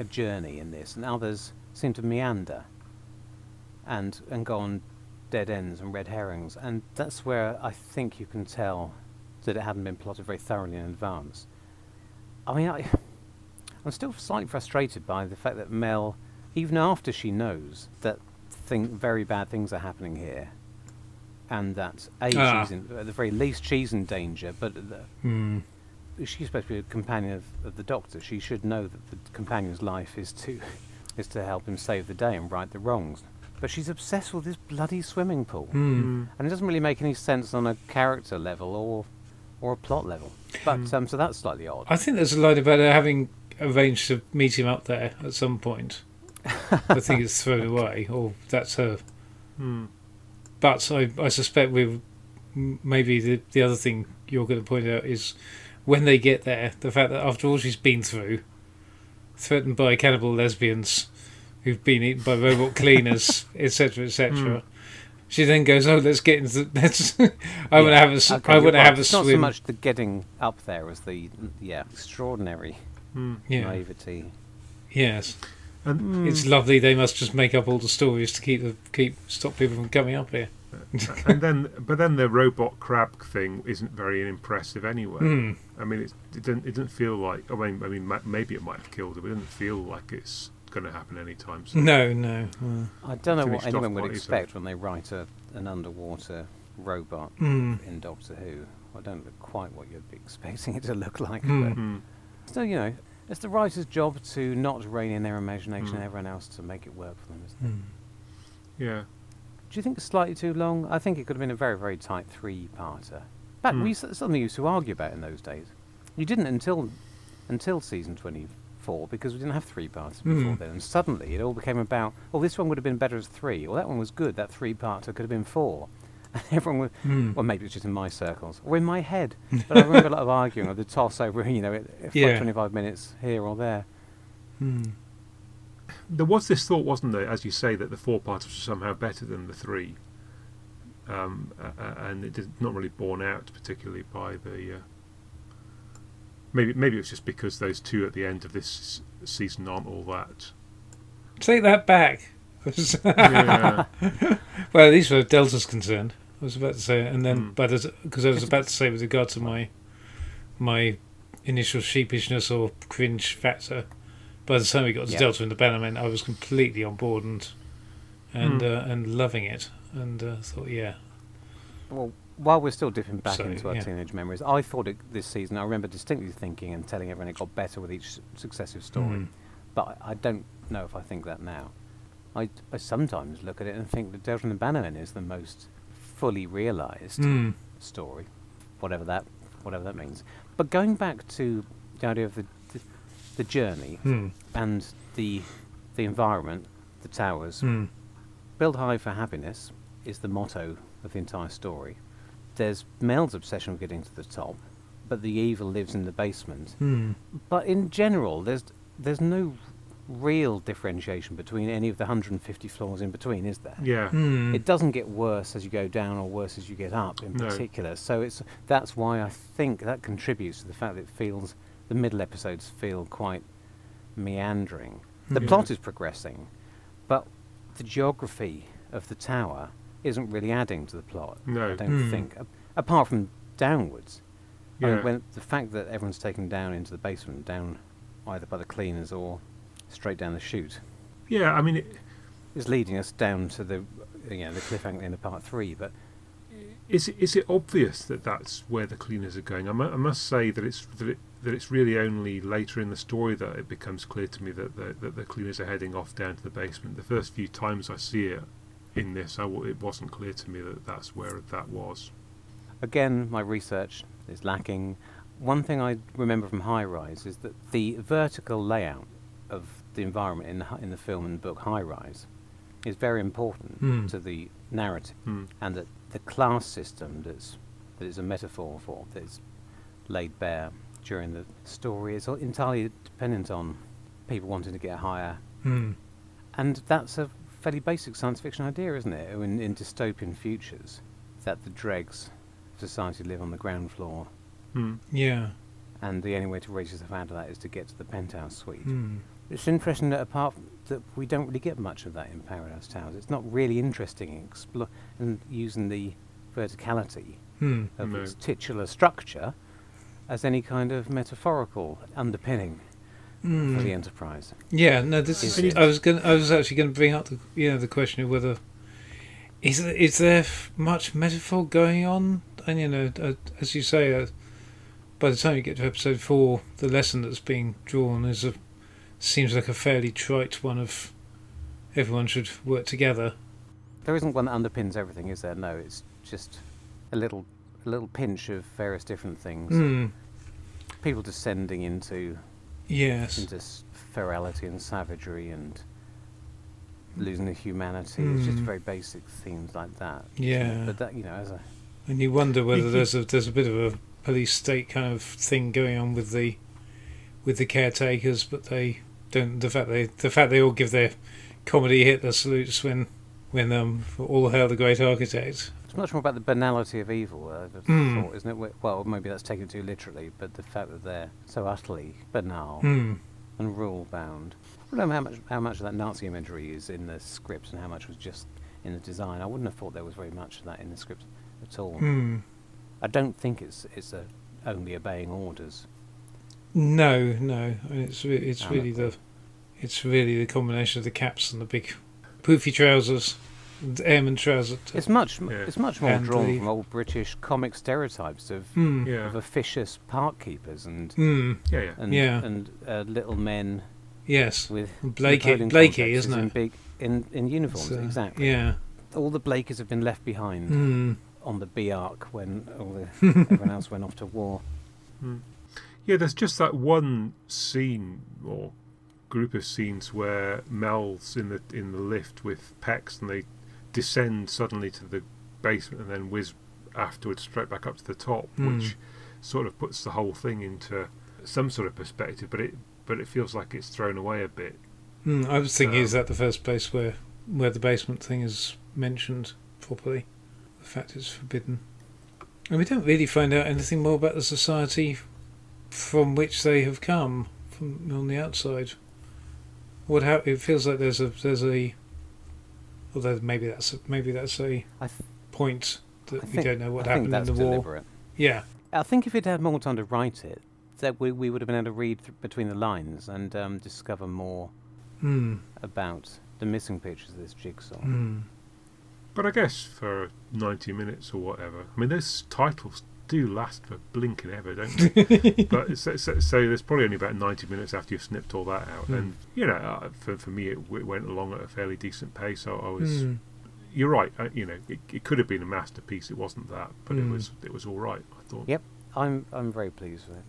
a journey in this, and others seem to meander and and go on dead ends and red herrings, and that's where I think you can tell that it hadn't been plotted very thoroughly in advance. I mean, I, I'm still slightly frustrated by the fact that Mel, even after she knows that thing, very bad things are happening here, and that a Ah. she's in, at the very least she's in danger, but the, Mm. she's supposed to be a companion of, of the doctor. She should know that the companion's life is to is to help him save the day and right the wrongs. But she's obsessed with this bloody swimming pool, Mm. and it doesn't really make any sense on a character level or or a plot level. But um, so that's slightly odd. I think there's a line about her having arranged to meet him up there at some point. I think it's thrown away, or that's her. Hmm. But I, I suspect we m- maybe the the other thing you're going to point out is when they get there, the fact that after all she's been through, threatened by cannibal lesbians who've been eaten by robot cleaners, etc., etc. She then goes, "Oh, let's get into. The, let's. I want to have a. s- Okay, I want to right. have a It's not swim. so much the getting up there as the yeah extraordinary Hmm. yeah. naivety. Yes. And It's lovely. They must just make up all the stories to keep the keep stop people from coming up here. and then but then the robot crab thing isn't very impressive anyway. Mm. I mean, it's, it doesn't it doesn't feel like. I mean, I mean, maybe it might have killed her, but it doesn't feel like it's going to happen anytime soon. No, no. Uh, I don't know what anyone would quite easily. expect when they write a, an underwater robot mm. in Doctor Who. I don't know quite what you'd be expecting it to look like, Hmm. Hmm. but still, you know, it's the writer's job to not rein in their imagination Hmm. and everyone else to make it work for them. Isn't it? Mm. Yeah. Do you think it's slightly too long? I think it could have been a very, very tight three-parter. But Hmm. we something we used to argue about in those days. You didn't until until season twenty-four because we didn't have three parts before Hmm. then. And suddenly it all became about, well, this one would have been better as three, or that one was good. That three-parter could have been four. And everyone was, Mm. well, maybe it's just in my circles or in my head. But I remember a lot of arguing of the toss over, you know, if like Yeah. 25 minutes here or there. Mm. There was this thought, wasn't there, as you say, that the four parters were somehow better than the three. um, a- a- and it did not really borne out particularly by the. Uh, maybe maybe it was just because those two at the end of this season aren't all that. Take that back. Yeah, well, at least where Delta's concerned. I was about to say, and then, Mm. but because I was about to say with regard to my my initial sheepishness or cringe factor, by the time we got to Yeah. Delta and the Bannermen, I was completely on board and and Mm. uh, and loving it, and uh, thought, yeah, Well, while we're still dipping back So, into our yeah. teenage memories, I thought it, this season, I remember distinctly thinking and telling everyone it got better with each successive story. Mm. But I I don't know if I think that now. I, I sometimes look at it and think that Delta and the Bannermen is the most fully realised Mm. story, whatever that whatever that means. But going back to the idea of the the, the journey Mm. and the the environment, the towers, Mm. build high for happiness is the motto of the entire story. There's Mel's obsession with getting to the top, but the evil lives in the basement. Mm. But in general, there's there's no real differentiation between any of the 150 floors in between, is there? yeah, Mm. It doesn't get worse as you go down or worse as you get up in No. particular. So it's that's why I think that contributes to the fact that it feels the middle episodes feel quite meandering. The Yeah. plot is progressing, but the geography of the tower isn't really adding to the plot. No. I don't Hmm. think, a- apart from downwards. I mean, yeah. when the fact that everyone's taken down into the basement, down either by the cleaners or straight down the chute, yeah. I mean, it, is leading us down to the you know the cliffhanger in the part three. But is it, is it obvious that that's where the cleaners are going? I, mu- I must say that it's that, it, that it's really only later in the story that it becomes clear to me that the, that the cleaners are heading off down to the basement. The first few times I see it in this, I w- it wasn't clear to me that that's where that was. again, my research is lacking. One thing I remember from High Rise is that the vertical layout of the environment in the, in the film and book High Rise is very important Hmm. to the narrative, Hmm. and that the class system that's that is a metaphor for that's laid bare during the story is entirely dependent on people wanting to get higher Mm. And that's a fairly basic science fiction idea, isn't it? In, in dystopian futures, that the dregs of society live on the ground floor, Hmm. Yeah. and the only way to raise yourself out of that is to get to the penthouse suite. Mm. It's interesting that apart from that we don't really get much of that in Paradise Towers. It's not really interesting in explo- and using the verticality Mm. of No. its titular structure as any kind of metaphorical underpinning for the Mm. Enterprise. Yeah, no, this Is is. I was going. I was actually going to bring up the you know the question of whether is there, is there much metaphor going on, and you know, uh, as you say, uh, by the time you get to episode four, the lesson that's being drawn is a seems like a fairly trite one of everyone should work together. There isn't one that underpins everything, is there? No, it's just a little, a little pinch of various different things. Mm. People descending into Yes. into ferality and savagery and losing the humanity. It's just Mm. very basic themes like that. Yeah. But that, you know, as a And you wonder whether there's a there's a bit of a police state kind of thing going on with the with the caretakers, but they don't. The fact they the fact they all give their comedy Hitler salutes when when um all hail the great architect. It's much more about the banality of evil, uh, Mm. thought, isn't it? Well, maybe that's taken too literally, but the fact that they're so utterly banal Hmm. and rule bound. I don't know how much how much of that Nazi imagery is in the script and how much was just in the design. I wouldn't have thought there was very much of that in the script at all. Hmm. I don't think it's it's a, only obeying orders. No, no. It's re- it's really the it's really the combination of the caps and the big poofy trousers, the airman trousers. It's much Yeah. it's much more And drawn the- from old British comic stereotypes of Hmm. Yeah. of officious park keepers and Hmm. Yeah, yeah. and Yeah. and uh, little men Yes. with Blakey, Blakey, isn't in it? big in in uniforms So, exactly. Yeah. All the Blakeys have been left behind Hmm. on the B Ark when all the, everyone else went off to war. Hmm. Yeah, there's just that one scene or group of scenes where Mel's in the in the lift with Pex and they descend suddenly to the basement and then whiz afterwards straight back up to the top, Hmm. which sort of puts the whole thing into some sort of perspective, but it but it feels like it's thrown away a bit. Hmm. I was thinking, is Um, that the first place where where the basement thing is mentioned properly? the fact it's forbidden. And we don't really find out anything more about the society from which they have come from on the outside. What how it feels like there's a there's a although maybe that's a, maybe that's a I th- point I that we think- don't know what I think happened in that's the war. deliberate. Yeah. I think if he'd had more time to write it, that we, we would have been able to read th- between the lines and um, discover more Hmm. about the missing pictures of this jigsaw. Hmm. But I guess for 90 minutes or whatever, I mean, those titles do last for blinking ever, don't they? but so, so, so there's probably only about 90 minutes after you've snipped all that out. Hmm. And, you know, uh, for, for me, it w- went along at a fairly decent pace. I, I was. Hmm. You're right. Uh, you know, it, it could have been a masterpiece. It wasn't that, but it Mm. was. It was all right. I thought. Yep. I'm I'm very pleased with it.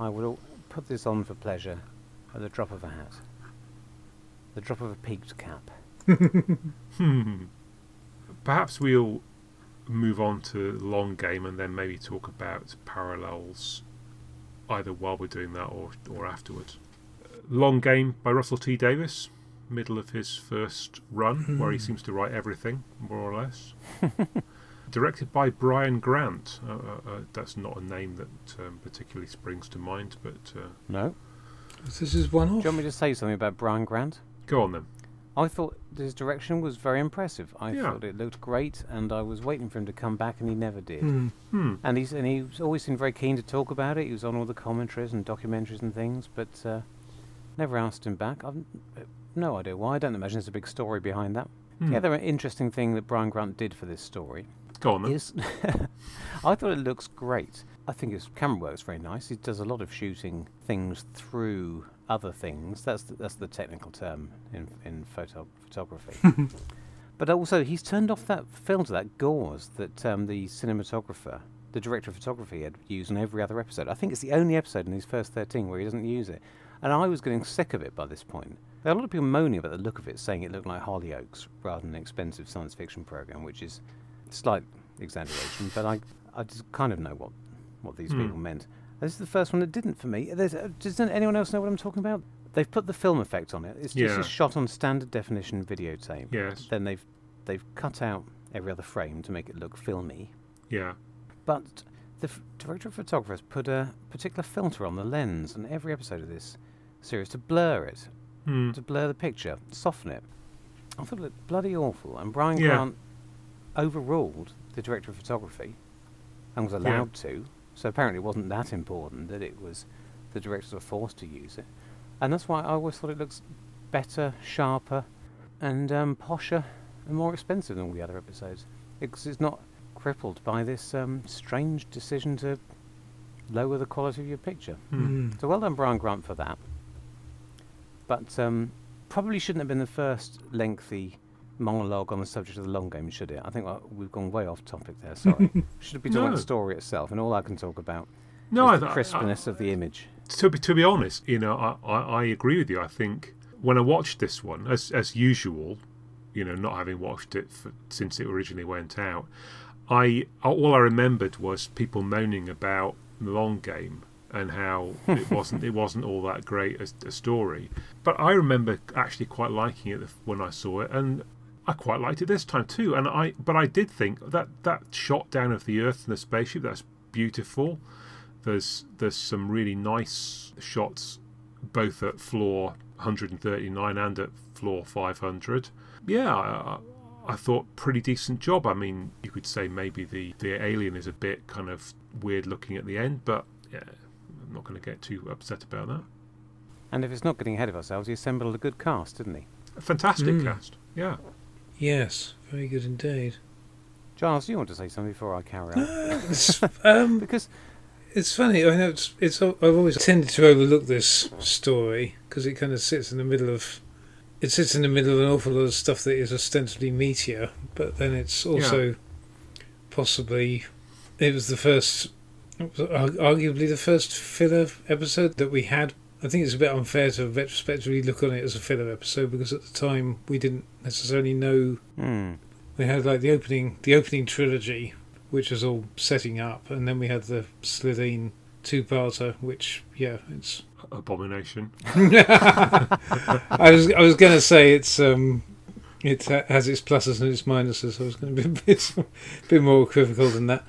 I would put this on for pleasure at the drop of a hat. The drop of a peaked cap. Hmm. Perhaps we'll move on to long game and then maybe talk about parallels either while we're doing that or, or afterwards. Long game by Russell T Davies, middle of his first run, where he seems to write everything, more or less. Directed by Brian Grant. Uh, uh, uh, that's not a name that um, particularly springs to mind, but uh, No? This is one Do you want me to say something about Brian Grant? go on then. I thought his direction was very impressive. I Yeah. thought it looked great, and I was waiting for him to come back, and he never did. Hmm. Hmm. And he's and he's always seemed very keen to talk about it. He was on all the commentaries and documentaries and things, but uh, never asked him back. I've uh, no idea why. I don't imagine there's a big story behind that. Hmm. The other interesting thing that Brian Grant did for this story Go on is I thought it looks great. I think his camera work's very nice. He does a lot of shooting things through other things. That's the, that's the technical term in in photo photography. but also, he's turned off that filter, that gauze that um, the cinematographer, the director of photography, had used in every other episode. I think it's the only episode in these first thirteen where he doesn't use it. And I was getting sick of it by this point. There are a lot of people moaning about the look of it, saying it looked like Hollyoaks rather than an expensive science fiction program, which is slight exaggeration, but I I just kind of know what what these Hmm. people meant. This is the first one that didn't for me. There's, uh, does anyone else know what I'm talking about? They've put the film effect on it. It's just Yeah. a shot on standard definition videotape. Yes. Then they've they've cut out every other frame to make it look filmy. Yeah. But the f- director of photography has put a particular filter on the lens on every episode of this series to blur it, Hmm. to blur the picture, soften it. I thought it looked bloody awful. And Brian Yeah. Grant overruled the director of photography and was allowed to. So apparently it wasn't that important that it was the directors were forced to use it. And that's why I always thought it looks better, sharper, and um, posher and more expensive than all the other episodes. Because it's not crippled by this um, strange decision to lower the quality of your picture. Hmm. So well done, Brian Grant, for that. But um, probably shouldn't have been the first lengthy monologue on the subject of the long game, should it? I think uh, we've gone way off topic there. Sorry. should be talking about the story itself, and all I can talk about No, is I, the I- crispness of the image. to be to be honest, you know, I, I, I agree with you. I think when I watched this one, as as usual, you know, not having watched it for, since it originally went out, I all I remembered was people moaning about the long game and how it wasn't it wasn't all that great as a story. But I remember actually quite liking it when I saw it, and I quite liked it this time too. And I but I did think that that shot down of the Earth and the spaceship that's beautiful. There's there's some really nice shots both at floor 139 and at floor 500. Yeah, I, I thought pretty decent job. I mean, you could say maybe the the alien is a bit kind of weird looking at the end, but yeah, I'm not going to get too upset about that. And if it's not getting ahead of ourselves, he assembled a good cast, didn't he? A fantastic Mm. cast. Yeah. Yes, very good indeed. Giles, do you want to say something before I carry on? It's, um, because it's funny. I know it's, it's. I've always tended to overlook this story because it kind of sits in the middle of. It sits in the middle of an awful lot of stuff that is ostensibly meteor, but then it's also possibly. It was the first, it was ar- arguably the first filler episode that we had. I think it's a bit unfair to retrospectively look on it as a filler episode because at the time we didn't necessarily know hmm, we had like the opening the opening trilogy which was all setting up and then we had the Slitheen two-parter which yeah it's Abomination. I was I was going to say it's um It has its pluses and its minuses. I was going to be a bit, bit more equivocal than that.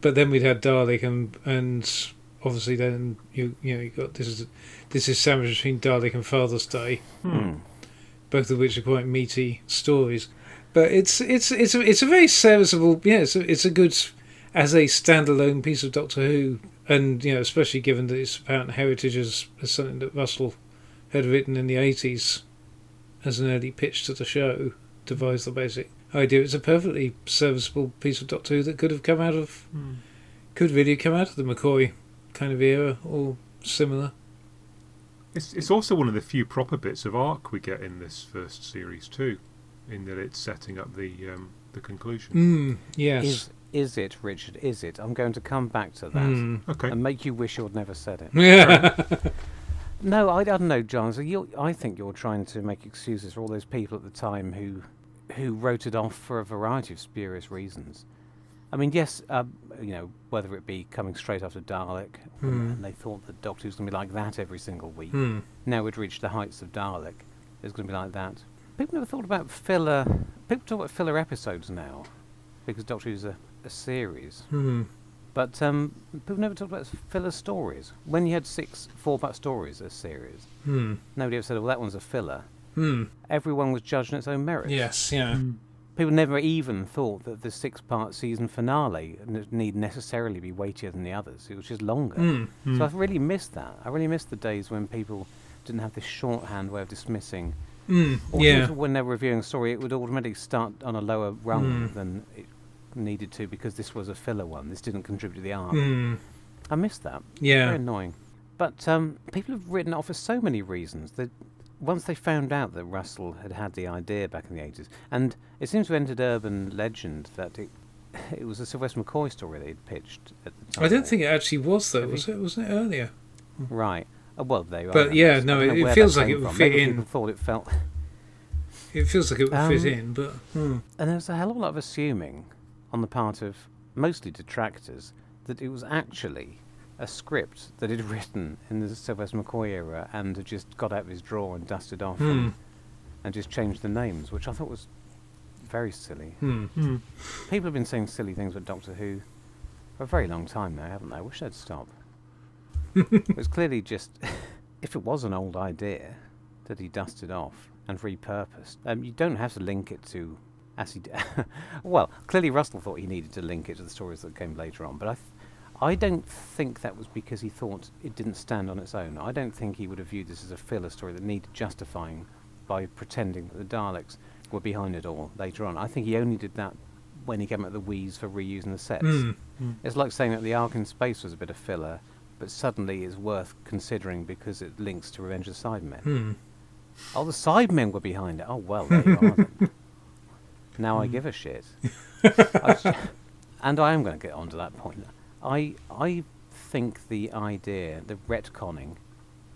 But then we'd had Dalek, and and obviously then you you know you got this is this is sandwiched between Dalek and Father's Day, Hmm. both of which are quite meaty stories. But it's it's it's a, it's a very serviceable yeah it's a, it's a good as a standalone piece of Doctor Who, and you know especially given that its apparent heritage as, as something that Russell had written in the eighties as an early pitch to the show, devised the basic idea. It's a perfectly serviceable piece of Doctor Who that could have come out of Hmm. could really come out of the McCoy kind of era or similar. It's, it's also one of the few proper bits of arc we get in this first series too, in that it's setting up the um, the conclusion. Mm, yes. Is is it, Richard? Is it? I'm going to come back to that Mm. Okay. and make you wish you'd never said it. Yeah. No, I, I don't know, John. So you, I think you're trying to make excuses for all those people at the time who, who wrote it off for a variety of spurious reasons. I mean, yes, um, you know, whether it be coming straight after Dalek, Hmm. and they thought that Doctor Who's going to be like that every single week. Hmm. Now we'd reached the heights of Dalek. It's going to be like that. People never thought about filler. People talk about filler episodes now, because Doctor Who's a, a series. Hmm. But um, people never talked about filler stories. When you had six four-part stories a series, Hmm. nobody ever said, "Well, that one's a filler." Hmm. Everyone was judged on its own merits. Yes. Yeah. Mm. People never even thought that the six-part season finale n- need necessarily be weightier than the others. It was just longer. Hmm. Hmm. So I've really missed that. I really missed the days when people didn't have this shorthand way of dismissing. Or Yeah. When they're reviewing a story, it would automatically start on a lower rung Mm. than it needed to because this was a filler one. This didn't contribute to the arc. Hmm. I missed that. Yeah. Very annoying. But um, people have written it off for so many reasons that once they found out that Russell had had the idea back in the 80s, and it seems to have entered urban legend that it, it was a Sylvester McCoy story they had pitched at the time. I don't think it actually was though. Was it? Wasn't it earlier? Right. Uh, well, they are. But yeah, no, it- it feels like it would fit in. People thought it felt. It feels like it would Um, fit in, but hmm. And there was a hell of a lot of assuming on the part of mostly detractors that it was actually a script that he'd written in the Sylvester McCoy era and had just got out of his drawer and dusted off Hmm. and, and just changed the names, which I thought was very silly. Hmm. Hmm. People have been saying silly things about Doctor Who for a very long time now, haven't they? I wish they'd stop. it was clearly just, if it was an old idea that he dusted off and repurposed, um, you don't have to link it to. As he d- well, clearly Russell thought he needed to link it to the stories that came later on, but I, th- I don't think that was because he thought it didn't stand on its own. I don't think he would have viewed this as a filler story that needed justifying by pretending that the Daleks were behind it all later on. I think he only did that when he came up of the wheeze for reusing the sets. Hmm. It's like saying that the Ark in Space was a bit of filler, but suddenly is worth considering because it links to Revenge of the Cybermen. Hmm. Oh, the Cybermen were behind it. Oh, well, there you are. Now I give a shit. I and I am going to get on to that point. I, I think the idea, the retconning,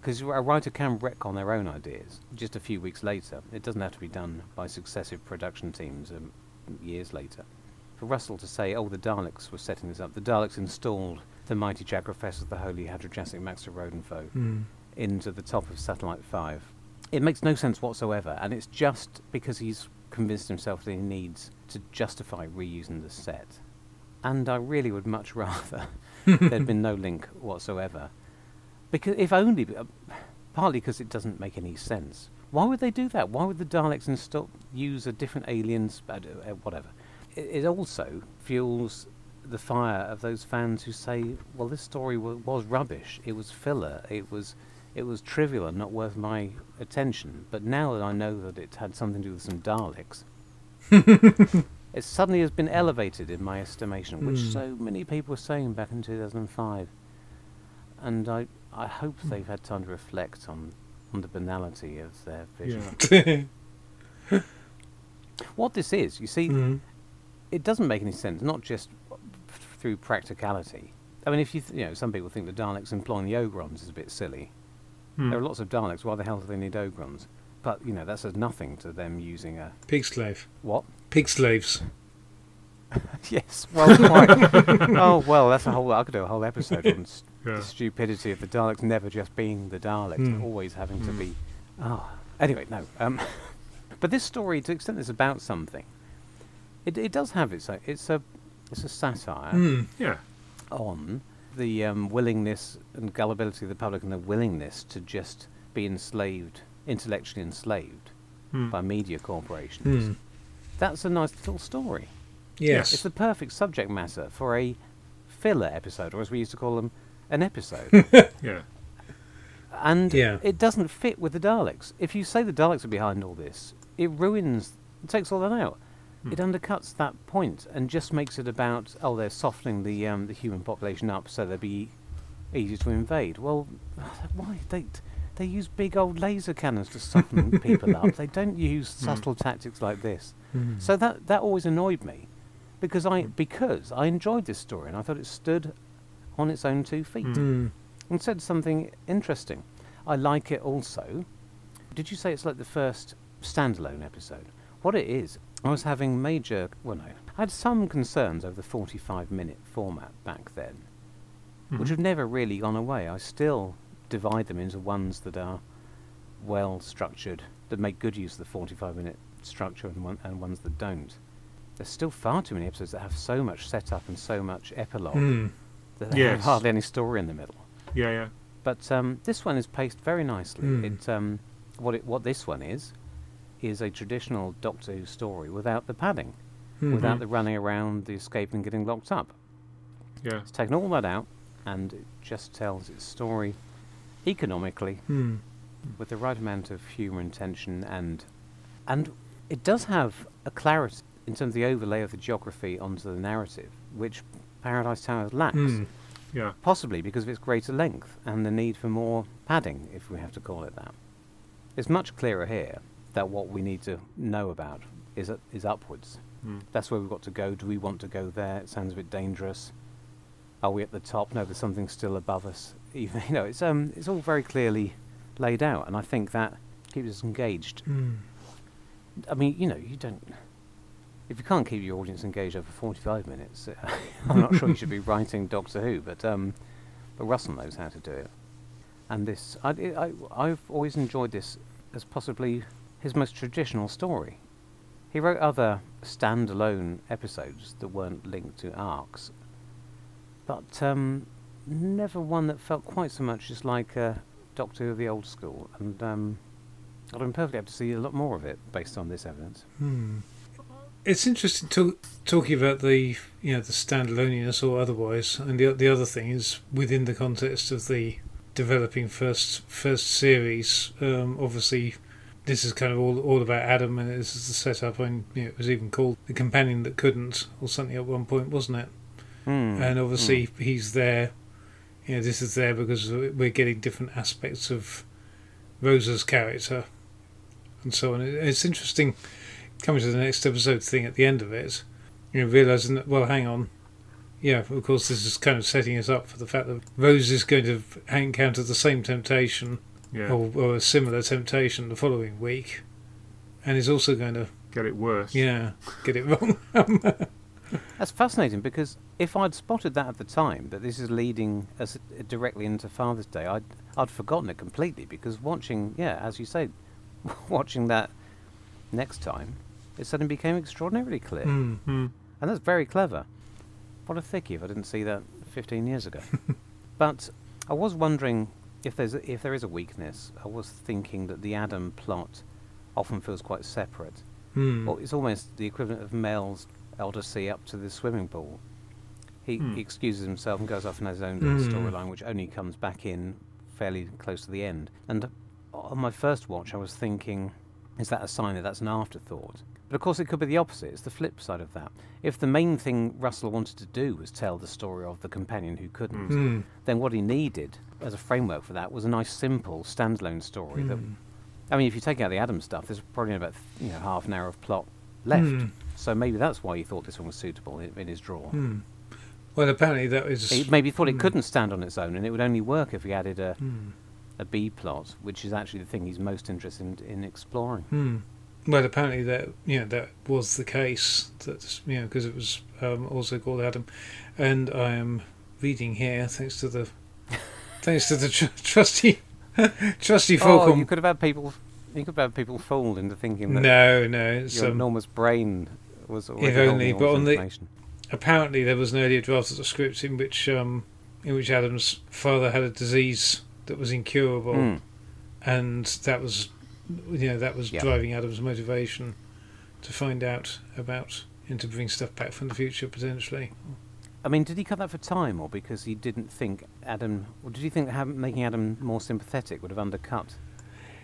because a writer can retcon their own ideas just a few weeks later. It doesn't have to be done by successive production teams um, years later. For Russell to say, oh, the Daleks were setting this up, the Daleks installed the mighty Jagrafess of the Holy Hadrojassic Maxarodenfoe Hmm. into the top of Satellite 5. It makes no sense whatsoever, and it's just because he's convinced himself that he needs to justify reusing the set. And I really would much rather there'd been no link whatsoever. Because if only, uh, partly because it doesn't make any sense. Why would they do that? Why would the Daleks install, use a different alien, uh, uh, whatever? It, it also fuels the fire of those fans who say, "Well, this story wa- was rubbish. It was filler. It was, it was trivial and not worth my attention." But now that I know that it had something to do with some Daleks, it suddenly has been elevated in my estimation, which Hmm. so many people were saying back in 2005. And I, I hope they've had time to reflect on, on the banality of their vision. Yeah. What this is, you see, Hmm. it doesn't make any sense, not just through practicality. I mean, if you, th- you know, some people think the Daleks employing the Ogrons is a bit silly. Hmm. There are lots of Daleks. Why the hell do they need Ogrons? But you know, that says nothing to them using a Pig slave. what? Pig slaves. yes. Well, quite. oh well, that's a whole. I could do a whole episode on s- Yeah. the stupidity of the Daleks never just being the Daleks, Hmm. always having to Hmm. be. Oh, anyway, no. Um, But this story, to the extent it's about something, it it does have its own, it's a it's a satire Hmm. Yeah. on the um, willingness and gullibility of the public and the willingness to just be enslaved, intellectually enslaved Hmm. by media corporations. That's a nice little story. Yes. It's the perfect subject matter for a filler episode, or as we used to call them, an episode. Yeah. and Yeah. it doesn't fit with the Daleks. If you say the Daleks are behind all this, it ruins, it takes all that out. Hmm. It undercuts that point and just makes it about oh they're softening the um, the human population up so they'll be easy to invade. Well, why they they use big old laser cannons to soften people up. They don't use subtle tactics like this. Hmm. So that that always annoyed me because I because I enjoyed this story and I thought it stood on its own two feet Hmm. and said something interesting. I like it also. Did you say it's like the first standalone episode? What it is, I was having major, well, no, I had some concerns over the 45 minute format back then, which Mhm. have never really gone away. I still divide them into ones that are well structured, that make good use of the 45 minute structure, and, one, and ones that don't. There's still far too many episodes that have so much setup and so much epilogue Hmm. that they have hardly any story in the middle. Yeah, yeah. But um, this one is paced very nicely. Mm. It um, what it what this one is is a traditional Doctor Who story without the padding, Mhm. without the running around, the escaping, getting locked up. Yeah. It's taken all that out, and it just tells its story economically Hmm. with the right amount of humour and tension, and and it does have a clarity in terms of the overlay of the geography onto the narrative, which Paradise Towers lacks Hmm. Yeah. possibly because of its greater length and the need for more padding, if we have to call it that. It's much clearer here that what we need to know about is u- is upwards. Mm. That's where we've got to go. Do we want to go there? It sounds a bit dangerous. Are we at the top? No, there's something still above us. Even, you know, it's um, it's all very clearly laid out, and I think that keeps us engaged. Hmm. I mean, you know, you don't. If you can't keep your audience engaged over 45 minutes, I'm not sure you should be writing Doctor Who, but um, but Russell knows how to do it. And this, I, I, I've always enjoyed this as possibly his most traditional story. He wrote other standalone episodes that weren't linked to arcs, but um, never one that felt quite so much just like uh, Doctor Who of the old school. And um, I'd been perfectly happy to see a lot more of it based on this evidence. Hmm. It's interesting to, talking about the you know the standaloneliness or otherwise, and the the other thing is within the context of the developing first first series. Um, obviously, this is kind of all all about Adam, and this is the setup. And you know, it was even called the companion that couldn't, or something at one point, wasn't it? Hmm. and obviously he's there. Know, this is there because we're getting different aspects of Rose's character, and so on. It's interesting coming to the next episode thing at the end of it. You know, realizing that well, hang on. Yeah, of course, this is kind of setting us up for the fact that Rose is going to encounter the same temptation Yeah. or, or a similar temptation the following week, and is also going to Get it worse. yeah get it wrong. That's fascinating because if I'd spotted that at the time, that this is leading us directly into Father's Day, I'd I'd forgotten it completely because watching, yeah, as you say, watching that next time, it suddenly became extraordinarily clear, Hmm. Hmm. and that's very clever. What a thickie if I didn't see that 15 years ago. but I was wondering if there's a, if there is a weakness. I was thinking that the Adam plot often feels quite separate. Hmm. Well, it's almost the equivalent of Mel's elder C up to the swimming pool. He, Hmm. he excuses himself and goes off and has his own little Hmm. storyline, which only comes back in fairly close to the end. And on my first watch, I was thinking, is that a sign that that's an afterthought? But of course, it could be the opposite. It's the flip side of that. If the main thing Russell wanted to do was tell the story of the companion who couldn't, Hmm. then what he needed as a framework for that was a nice, simple, standalone story. That, Hmm. I mean, if you take out the Adam stuff, there's probably about you know half an hour of plot left. Hmm. So maybe that's why he thought this one was suitable in, in his drawer. Hmm. Well, apparently that was. He maybe thought it Hmm. couldn't stand on its own, and it would only work if he added a, Hmm. a B plot, which is actually the thing he's most interested in, in exploring. Hmm. Well, apparently that you know that was the case. That you know because it was um, also called Adam, and I am reading here thanks to the thanks to the tr- trusty trusty Oh, you could have had people think about people fooled into thinking that No, no. It's, your um, enormous brain was already If only, but on the- apparently there was an earlier draft of the script in which um, in which Adam's father had a disease that was incurable, Mm. and that was you know that was Yeah. driving Adam's motivation to find out about and to bring stuff back from the future potentially. I mean, did he cut that for time, or because he didn't think Adam, or did he think making Adam more sympathetic would have undercut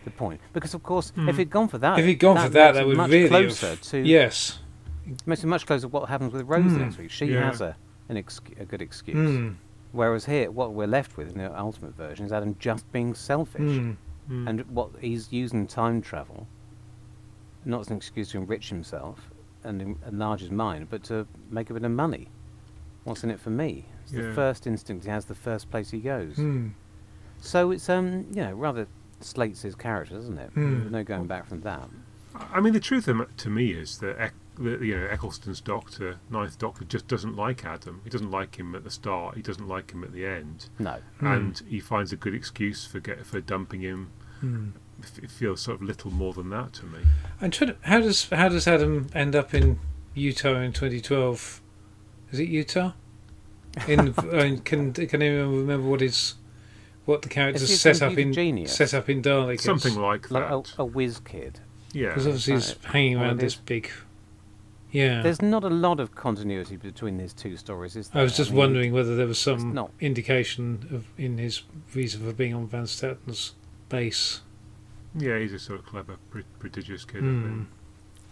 the point? Because of course, if Hmm. he'd gone for that, if he'd gone for that, makes that it would much really closer have, to yes. makes it much closer to what happens with Rose Hmm. next week. She Yeah. has a an ex- a good excuse. Mm. Whereas here, what we're left with in the ultimate version is Adam just being selfish. Mm. Mm. And what he's using time travel, not as an excuse to enrich himself and enlarge his mind, but to make a bit of money. What's in it for me? It's the first instinct he has, the first place he goes. Mm. So it's um, you know, rather slates his character, doesn't it? There's no going back from that. I mean, the truth to me is that, that you know Eccleston's Doctor, Ninth Doctor, just doesn't like Adam. He doesn't like him at the start. He doesn't like him at the end, No. Hmm. and he finds a good excuse for get, for dumping him. Mm. It feels sort of little more than that to me. I'm to, how does how does Adam end up in Utah in 2012? Is it Utah? In I mean, can can anyone remember what is what the characters Is set up in genius? set up in Dalek? Something like Like that. a, a whiz kid. yeah. Because obviously he's Right. hanging around this big. Yeah. There's not a lot of continuity between these two stories, is there? I was just mean, wondering whether there was some not- indication of in his reason for being on Van Statten's base. Yeah, he's a sort of clever, pro- prodigious kid. I think.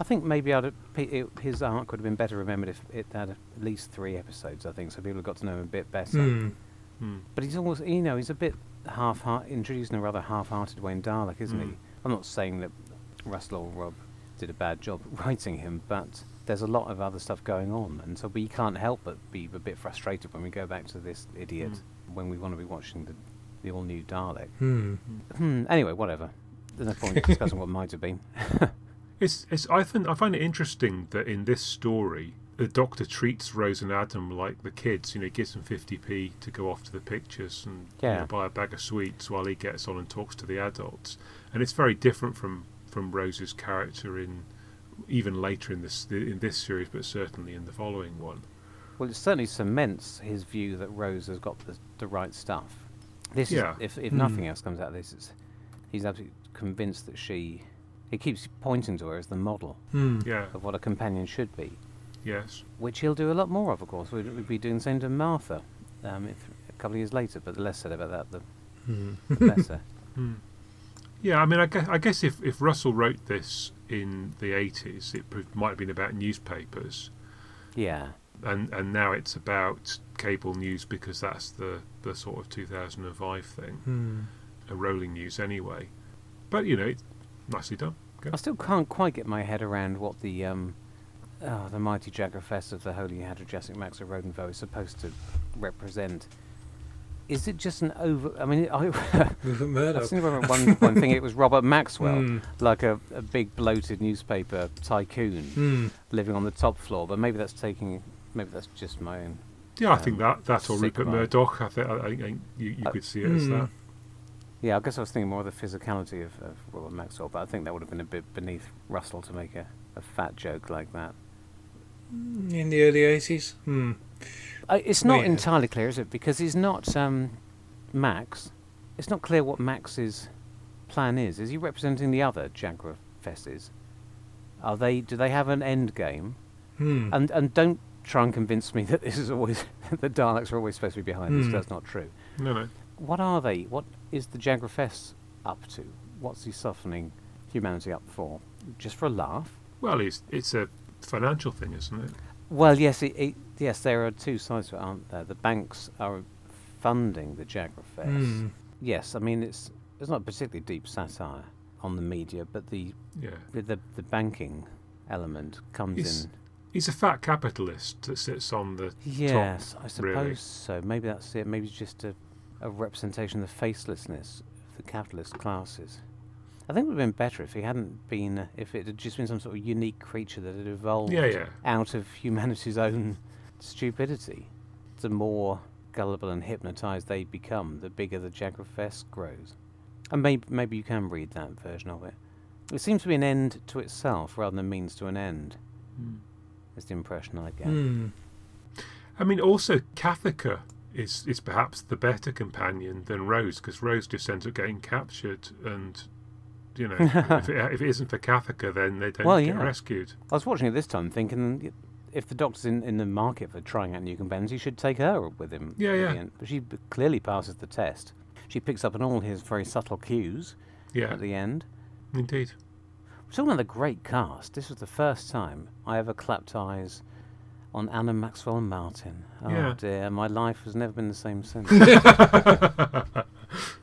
I think maybe I'd, pe- it, his arc would have been better remembered if it had at least three episodes. I think so people have got to know him a bit better. Hmm. Hmm. But he's always, you know, he's a bit half heart introduced in a rather half-hearted way in Dalek, isn't Mm. he? I'm not saying that Russell or Rob did a bad job writing him, but there's a lot of other stuff going on, and so we can't help but be a bit frustrated when we go back to this idiot when we want to be watching the, the all-new Dalek. Hmm. Hmm. Anyway, whatever. There's no point discussing what might have been. It's, it's. I think I find it interesting that in this story, the Doctor treats Rose and Adam like the kids. You know, he gives them fifty p to go off to the pictures and you know, buy a bag of sweets while he gets on and talks to the adults. And it's very different from from Rose's character in even later in this in this series, but certainly in the following one. Well, it certainly cements his view that Rose has got the, the right stuff. This Yeah. is, if, if Hmm. nothing else comes out of this, it's, he's absolutely convinced that she. He keeps pointing to her as the model Hmm. Yeah. of what a companion should be, Yes. which he'll do a lot more of, of course. We'd, we'd be doing the same to Martha um, if, a couple of years later, but the less said about that, the, Hmm. the better. Hmm. Yeah, I mean, I guess, I guess if, if Russell wrote this in the 80s, it might have been about newspapers. Yeah. and and now it's about cable news because that's the the sort of 2005 thing, Hmm. a rolling news anyway. But you know, it's nicely done. Good. I still can't quite get my head around what the um, oh, the mighty Jagrafess of the Holy Hadrojassic Maxarodenfoe is supposed to represent. Is it just an over? I mean, I, Rupert I Murdoch. seem to remember one point thinking it was Robert Maxwell, Hmm. like a, a big bloated newspaper tycoon Hmm. living on the top floor. But maybe that's taking, maybe that's just my own. Yeah, I think that that or Rupert vibe. Murdoch. I think I, I think you, you Uh, could see it as hmm. that. Yeah, I guess I was thinking more of the physicality of, of Robert Maxwell, but I think that would have been a bit beneath Russell to make a, a fat joke like that. In the early 80s? Hmm. Uh, it's not yeah. entirely clear, is it? Because he's not um, Max. It's not clear what Max's plan is. Is he representing the other Jaguar Fesses? Are they? Do they have an end game? Hmm. And and don't try and convince me that this is always the Daleks are always supposed to be behind this. Hmm. That's not true. No, no. What are they? What is the Jagrafess up to? What's he softening humanity up for? Just for a laugh? Well, it's it's a financial thing, isn't it? Well, yes, it, it, yes. There are two sides to it, aren't there? The banks are funding the Jaguar Fest. Hmm. Yes, I mean it's it's not particularly deep satire on the media, but the Yeah. the the, the banking element comes He's in. He's a fat capitalist that sits on the Yes, I suppose really. so. Maybe that's it. Maybe it's just a, a representation of the facelessness of the capitalist classes. I think it would have been better if he hadn't been, uh, if it had just been some sort of unique creature that had evolved Yeah, yeah. out of humanity's own stupidity. The more gullible and hypnotized they become, the bigger the Jagrafess grows. And maybe, maybe you can read that version of it. It seems to be an end to itself rather than a means to an end. Hmm. Is the impression I get. Hmm. I mean, also Cathica is is perhaps the better companion than Rose because Rose just ends up getting captured, and you know, if, it, if it isn't for Cathica, then they don't Well, get yeah. rescued. I was watching it this time thinking if the doctor's in, in the market for trying out new companions, he should take her with him. Yeah, yeah. But she clearly passes the test. She picks up on all his very subtle cues Yeah, at the end. indeed. We're talking about a great cast. This was the first time I ever clapped eyes on Anna Maxwell Martin. Oh Yeah. dear, my life has never been the same since.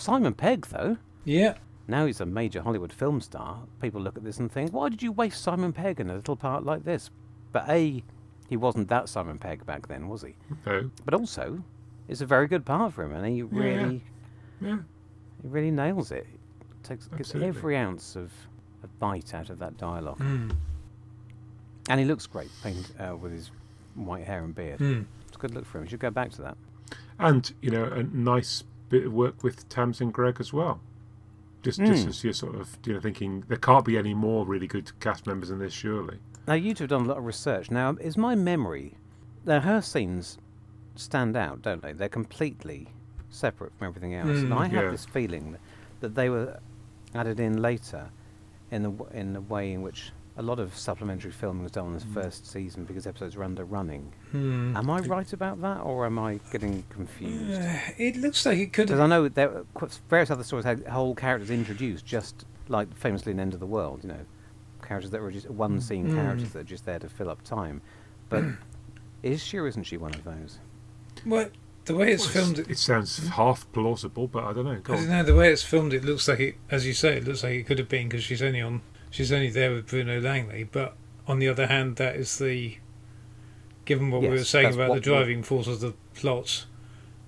Simon Pegg, though, Yeah. now he's a major Hollywood film star. People look at this and think, why did you waste Simon Pegg in a little part like this? But A, he wasn't that Simon Pegg back then, was he? No. But also, it's a very good part for him, and he yeah. really, Yeah. he really nails it. Takes gets every ounce of, a bite out of that dialogue. Hmm. And he looks great, painted uh, with his white hair and beard. Hmm. It's a good look for him. You should go back to that. And you know, a nice bit of work with Tamsin Greig as well. Just, just Mm. as you're sort of, you know, thinking there can't be any more really good cast members in this, surely. Now, you two have done a lot of research. Now, is my memory. Now, her scenes stand out, don't they? They're completely separate from everything else. and Mm, I have yeah. this feeling that they were added in later in the, w- in the way in which a lot of supplementary filming was done in this first season because episodes were under running. Hmm. Am I right about that, or am I getting confused? Uh, it looks like it could Because I know there were various other stories had whole characters introduced, just like famously in End of the World, you know, characters that were just one scene Mm. characters that are just there to fill up time. But is she or isn't she one of those? Well, the way it's Well, filmed, It sounds half plausible, but I don't know. Go I don't on. know. The way it's filmed, it looks like it, as you say, it looks like it could have been because she's only on, she's only there with Bruno Langley. But on the other hand, that is the, given what we were saying about the driving force of the plot,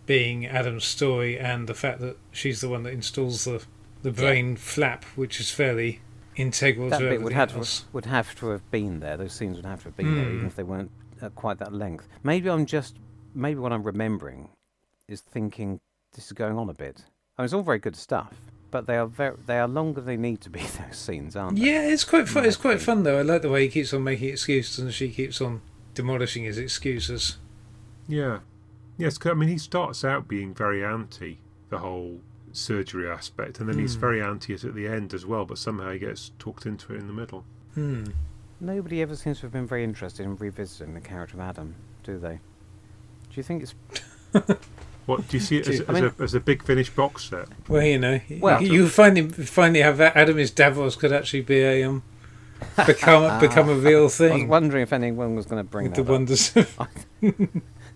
being Adam's story and the fact that she's the one that installs the the brain flap, which is fairly integral that to bit would have else. to, would have to have been there. Those scenes would have to have been there, even Mm. if they weren't at quite that length. Maybe I'm just maybe what I'm remembering is thinking this is going on a bit. I mean, it's all very good stuff, but they are very they are longer than they need to be. Those scenes, aren't they? Yeah, it's quite fun. It's quite fun though. I like the way he keeps on making excuses and she keeps on demolishing his excuses. Yeah. Yes, 'cause, I mean, he starts out being very anti the whole surgery aspect, and then he's Hmm. very anti it at the end as well, but somehow he gets talked into it in the middle. Hmm. Nobody ever seems to have been very interested in revisiting the character of Adam, do they? Do you think it's What do you see it as, I as, mean- a, as a big finished box set? Well, you know, Well- you finally finally have that Adam is Davros could actually be a um become become a real I was thing. wondering if anyone was going to bring with that the up. wonders.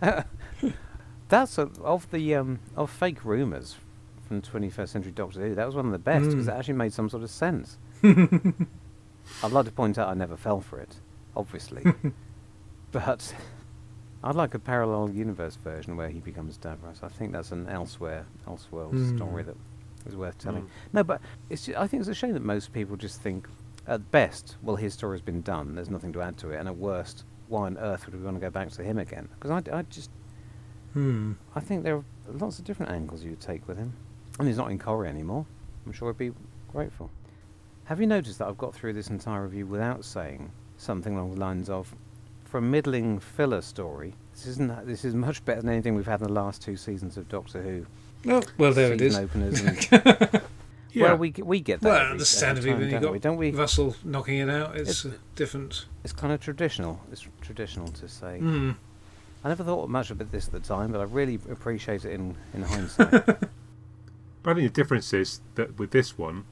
That's a, of the um, of fake rumours from 21st Century Doctor Who. That was one of the best because Mm. it actually made some sort of sense. I'd like to point out I never fell for it, obviously, but I'd like a parallel universe version where he becomes Davros. I think that's an elsewhere elseworld Mm. story that is worth telling. Mm. No, but it's ju- I think it's a shame that most people just think, at best, well, his story's been done. There's nothing to add to it, and at worst, why on earth would we want to go back to him again? Because I, d- I just hmm. I think there are lots of different angles you would take with him. And he's not in Corrie anymore. I'm sure he'd be grateful. Have you noticed that I've got through this entire review without saying something along the lines of, for a middling filler story, this isn't this is much better than anything we've had in the last two seasons of Doctor Who. Oh, well, there it is. openers and Yeah. well, we we get that. Well, every- every understandably, time, when you don't got we? don't we? Russell knocking it out, it's, It's- different. It's kind of traditional. It's traditional to say. Hmm. I never thought much about this at the time, but I really appreciate it in in hindsight. But I think the difference is that with this one,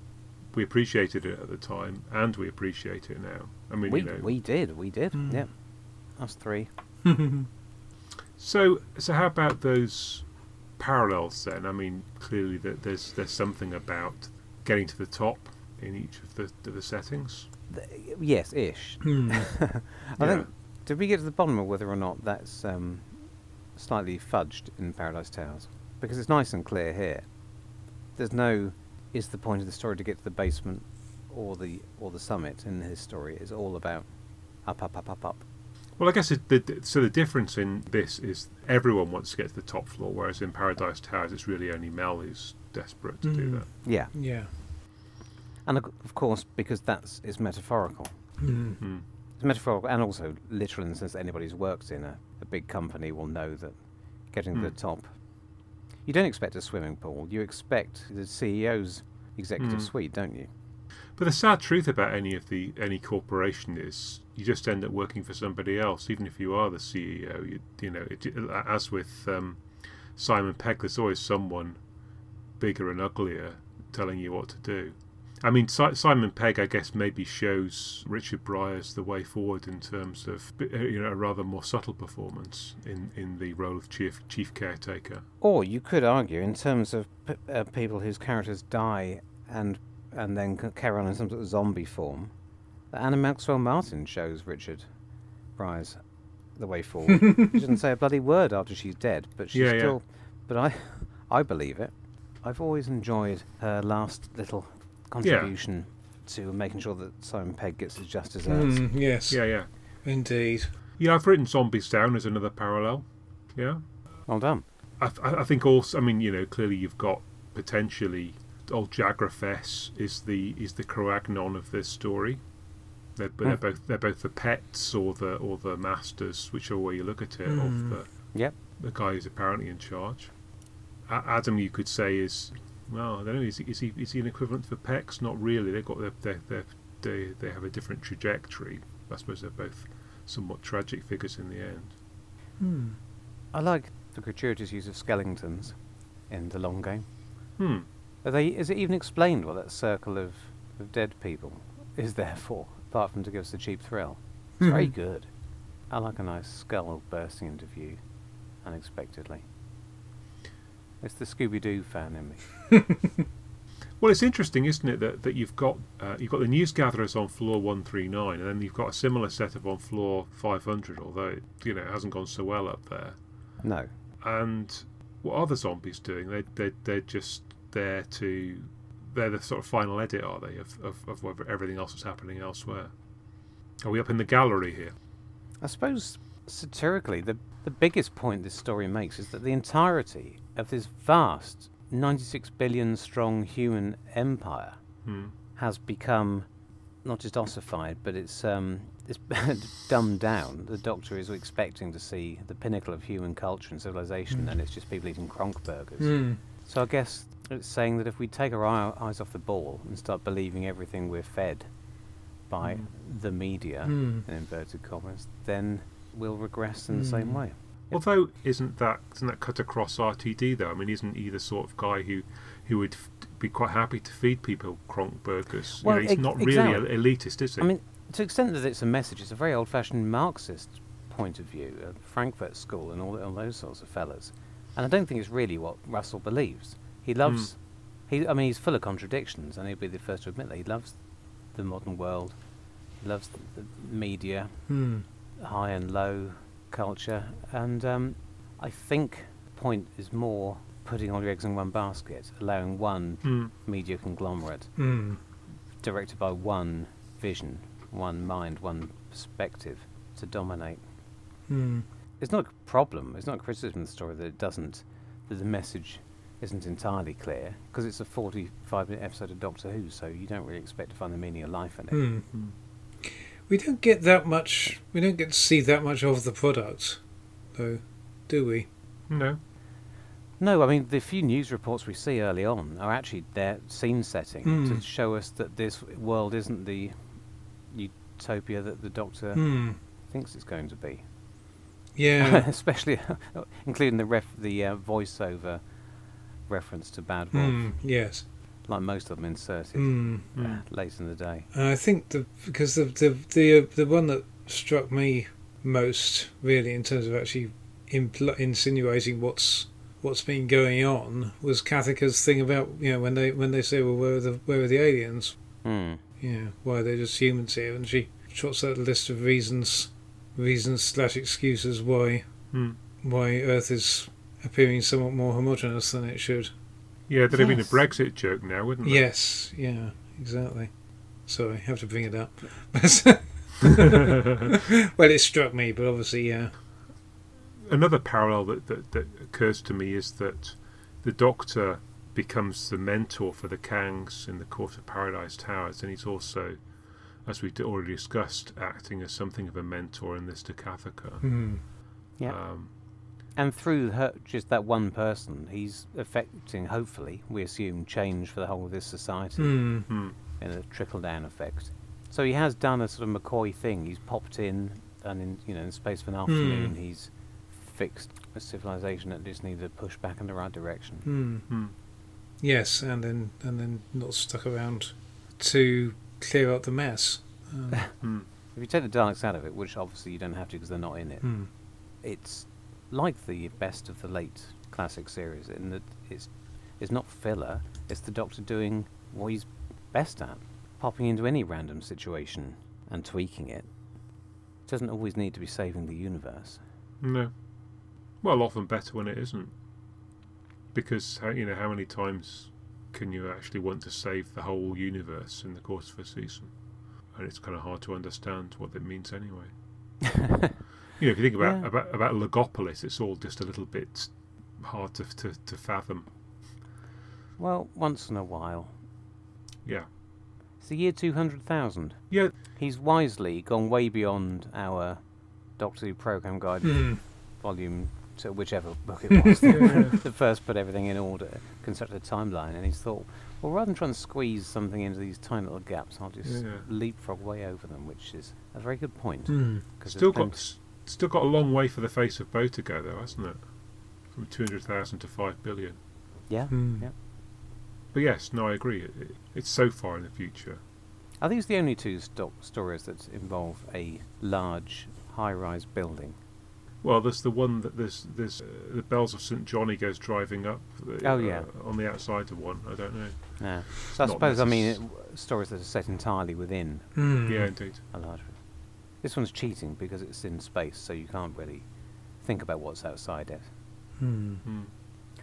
we appreciated it at the time, and we appreciate it now. I mean, we you know. we did, we did. Mm. Yeah, us three. So, so how about those parallels then? I mean, clearly that there's there's something about getting to the top in each of the of the settings. Th- Yes, ish. Hmm. I Yeah. think. Did we get to the bottom of whether or not that's um, slightly fudged in Paradise Towers? Because it's nice and clear here. There's no. Is the point of the story to get to the basement, or the or the summit in his story? It's all about up, up, up, up, up. Well, I guess it, the, so. The difference in this is everyone wants to get to the top floor, whereas in Paradise Towers, it's really only Mel who's desperate to do Mm. that. Yeah. Yeah. And of of course, because that's it's metaphorical. Mm. Mm. It's metaphorical and also literal in the sense that anybody who's worked in a, a big company will know that getting to the Mm. top. You don't expect a swimming pool. You expect the CEO's executive Mm. suite, don't you? But the sad truth about any of the any corporation is you just end up working for somebody else, even if you are the CEO. You, you know, it, as with um, Simon Pegg, there's always someone bigger and uglier telling you what to do. I mean, si- Simon Pegg, I guess, maybe shows Richard Briers the way forward in terms of you know a rather more subtle performance in, in the role of chief chief caretaker. Or you could argue, in terms of p- uh, people whose characters die and and then c- carry on in some sort of zombie form, that Anna Maxwell Martin shows Richard Briers the way forward. she doesn't say a bloody word after she's dead, but she's Yeah, yeah. still. But I, I believe it. I've always enjoyed her last little contribution to making sure that Simon Pegg gets his just desserts. Mm, yes, Yeah, yeah, indeed. yeah. I've written zombies down as another parallel. Yeah. Well done. I, I I think also, I mean, you know, clearly you've got potentially old Jagrafess is the is the Kroagnon of this story. They're, but they're Hmm. both they're both the pets or the or the masters, whichever way you look at it, Hmm. of the Yep. the guy who's apparently in charge. A- Adam, you could say is well, I don't know, is he is he, is he an equivalent for Pex? Not really. They've got their, their, their, they they have a different trajectory. I suppose they're both somewhat tragic figures in the end. Hmm. I like the gratuitous use of skeletons in the long game. Hmm. Are they, is it even explained what that circle of, of dead people is there for, apart from to give us a cheap thrill? It's very good. I like a nice skull bursting into view unexpectedly. It's the Scooby Doo fan in me. Well, it's interesting, isn't it, that, that you've got uh, you've got the news gatherers on floor one three nine, and then you've got a similar setup on floor five hundred. Although it, you know it hasn't gone so well up there. No. And what are the zombies doing? They they they're just there to they're the sort of final edit, are they, of of, of whatever- everything else is happening elsewhere? Are we up in the gallery here? I suppose satirically, the, the biggest point this story makes is that the entirety of this vast 96 billion strong human empire Hmm. has become not just ossified, but it's um, it's dumbed down. The Doctor is expecting to see the pinnacle of human culture and civilization, Mm. and it's just people eating cronk burgers. Hmm. So I guess it's saying that if we take our eyes off the ball and start believing everything we're fed by Mm. the media, Hmm. in inverted commas, then we'll regress in the same Mm. way. Although isn't that isn't that cut across RTD though? I mean, isn't he the sort of guy who who would f- be quite happy to feed people cronk burgers? Well, you know, he's ex- not really exactly. a- elitist, is he? I mean, to the extent that it's a message, it's a very old-fashioned Marxist point of view, uh, Frankfurt School and all, all those sorts of fellas. And I don't think it's really what Russell believes. He loves, he, I mean, he's full of contradictions, and he'll be the first to admit that he loves the modern world, he loves the, the media, Hmm. high and low culture, and um, I think the point is more putting all your eggs in one basket, allowing one Hmm. media conglomerate Hmm. directed by one vision, one mind, one perspective to dominate. Hmm. It's not a problem. It's not a criticism of the story that it doesn't, that the message isn't entirely clear because it's a 45 minute episode of Doctor Who, so you don't really expect to find the meaning of life in it. Hmm. Hmm. We don't get that much. We don't get to see that much of the product, though, do we? No. No, I mean the few news reports we see early on are actually their scene setting Mm. to show us that this world isn't the utopia that the Doctor Hmm. thinks it's going to be. Yeah. especially including the ref the uh, voiceover reference to Bad Wolf, Hmm. Yes. like most of them inserted uh, Hmm. late in the day. And I think the because the the the uh, the one that struck me most really in terms of actually impl- insinuating what's what's been going on was Cathica's thing about you know when they when they say well where are the where are the aliens Hmm. yeah why are they just humans here and she trots out a list of reasons reasons slash excuses why Hmm. why Earth is appearing somewhat more homogenous than it should Yeah, there'd have been a Brexit joke now, wouldn't there? yes yeah exactly sorry I have to bring it up well it struck me but obviously yeah Another parallel that, that, that occurs to me is that the Doctor becomes the mentor for the Kangs in the Court of Paradise Towers, and he's also, as we have already discussed, acting as something of a mentor in this Takathaka. Hmm. Yeah. Um, And through her, just that one person, he's affecting, hopefully, we assume, change for the whole of this society Hmm. hmm. in a trickle down effect. So he has done a sort of McCoy thing. He's popped in, and in you know, in the space of an afternoon, he's fixed a civilization that just needed to push back in the right direction. Hmm. Hmm. Yes, and then and then not stuck around to clear up the mess. Um, Hmm. If you take the Daleks out of it, which obviously you don't have to because they're not in it, hmm. it's like the best of the late classic series in that it's it's not filler. It's the Doctor doing what he's best at, popping into any random situation and tweaking it. It Doesn't always need to be saving the universe. No. Well, often better when it isn't. Because you know how many times can you actually want to save the whole universe in the course of a season? And it's kind of hard to understand what that means anyway. You know, if you think about Yeah. about, about Logopolis, it's all just a little bit hard to to, to fathom. Well, once in a while. Yeah, It's the year 200,000. yeah, He's wisely gone way beyond our Doctor Who program guide Hmm. volume to whichever book it was that first put everything in order, constructed a timeline, and he's thought, well, rather than trying to squeeze something into these tiny little gaps, I'll just Yeah. leapfrog way over them, which is a very good point. 'cause still got s- still got a long way for the face of Boe to go, though, hasn't it? From two hundred thousand to five billion. Yeah. Hmm. Yeah. But yes, no, I agree. It, it, it's so far in the future. Are these the only two sto- stories that involve a large, high-rise building? Well, there's the one that there's there's uh, the bells of St Johnny goes driving up. uh, Oh, yeah. on the outside of one. I don't know. No. So I Not suppose, I mean, it, stories that are set entirely within Hmm. Yeah, indeed. a large. This one's cheating because it's in space, so you can't really think about what's outside it. Hmm. Hmm.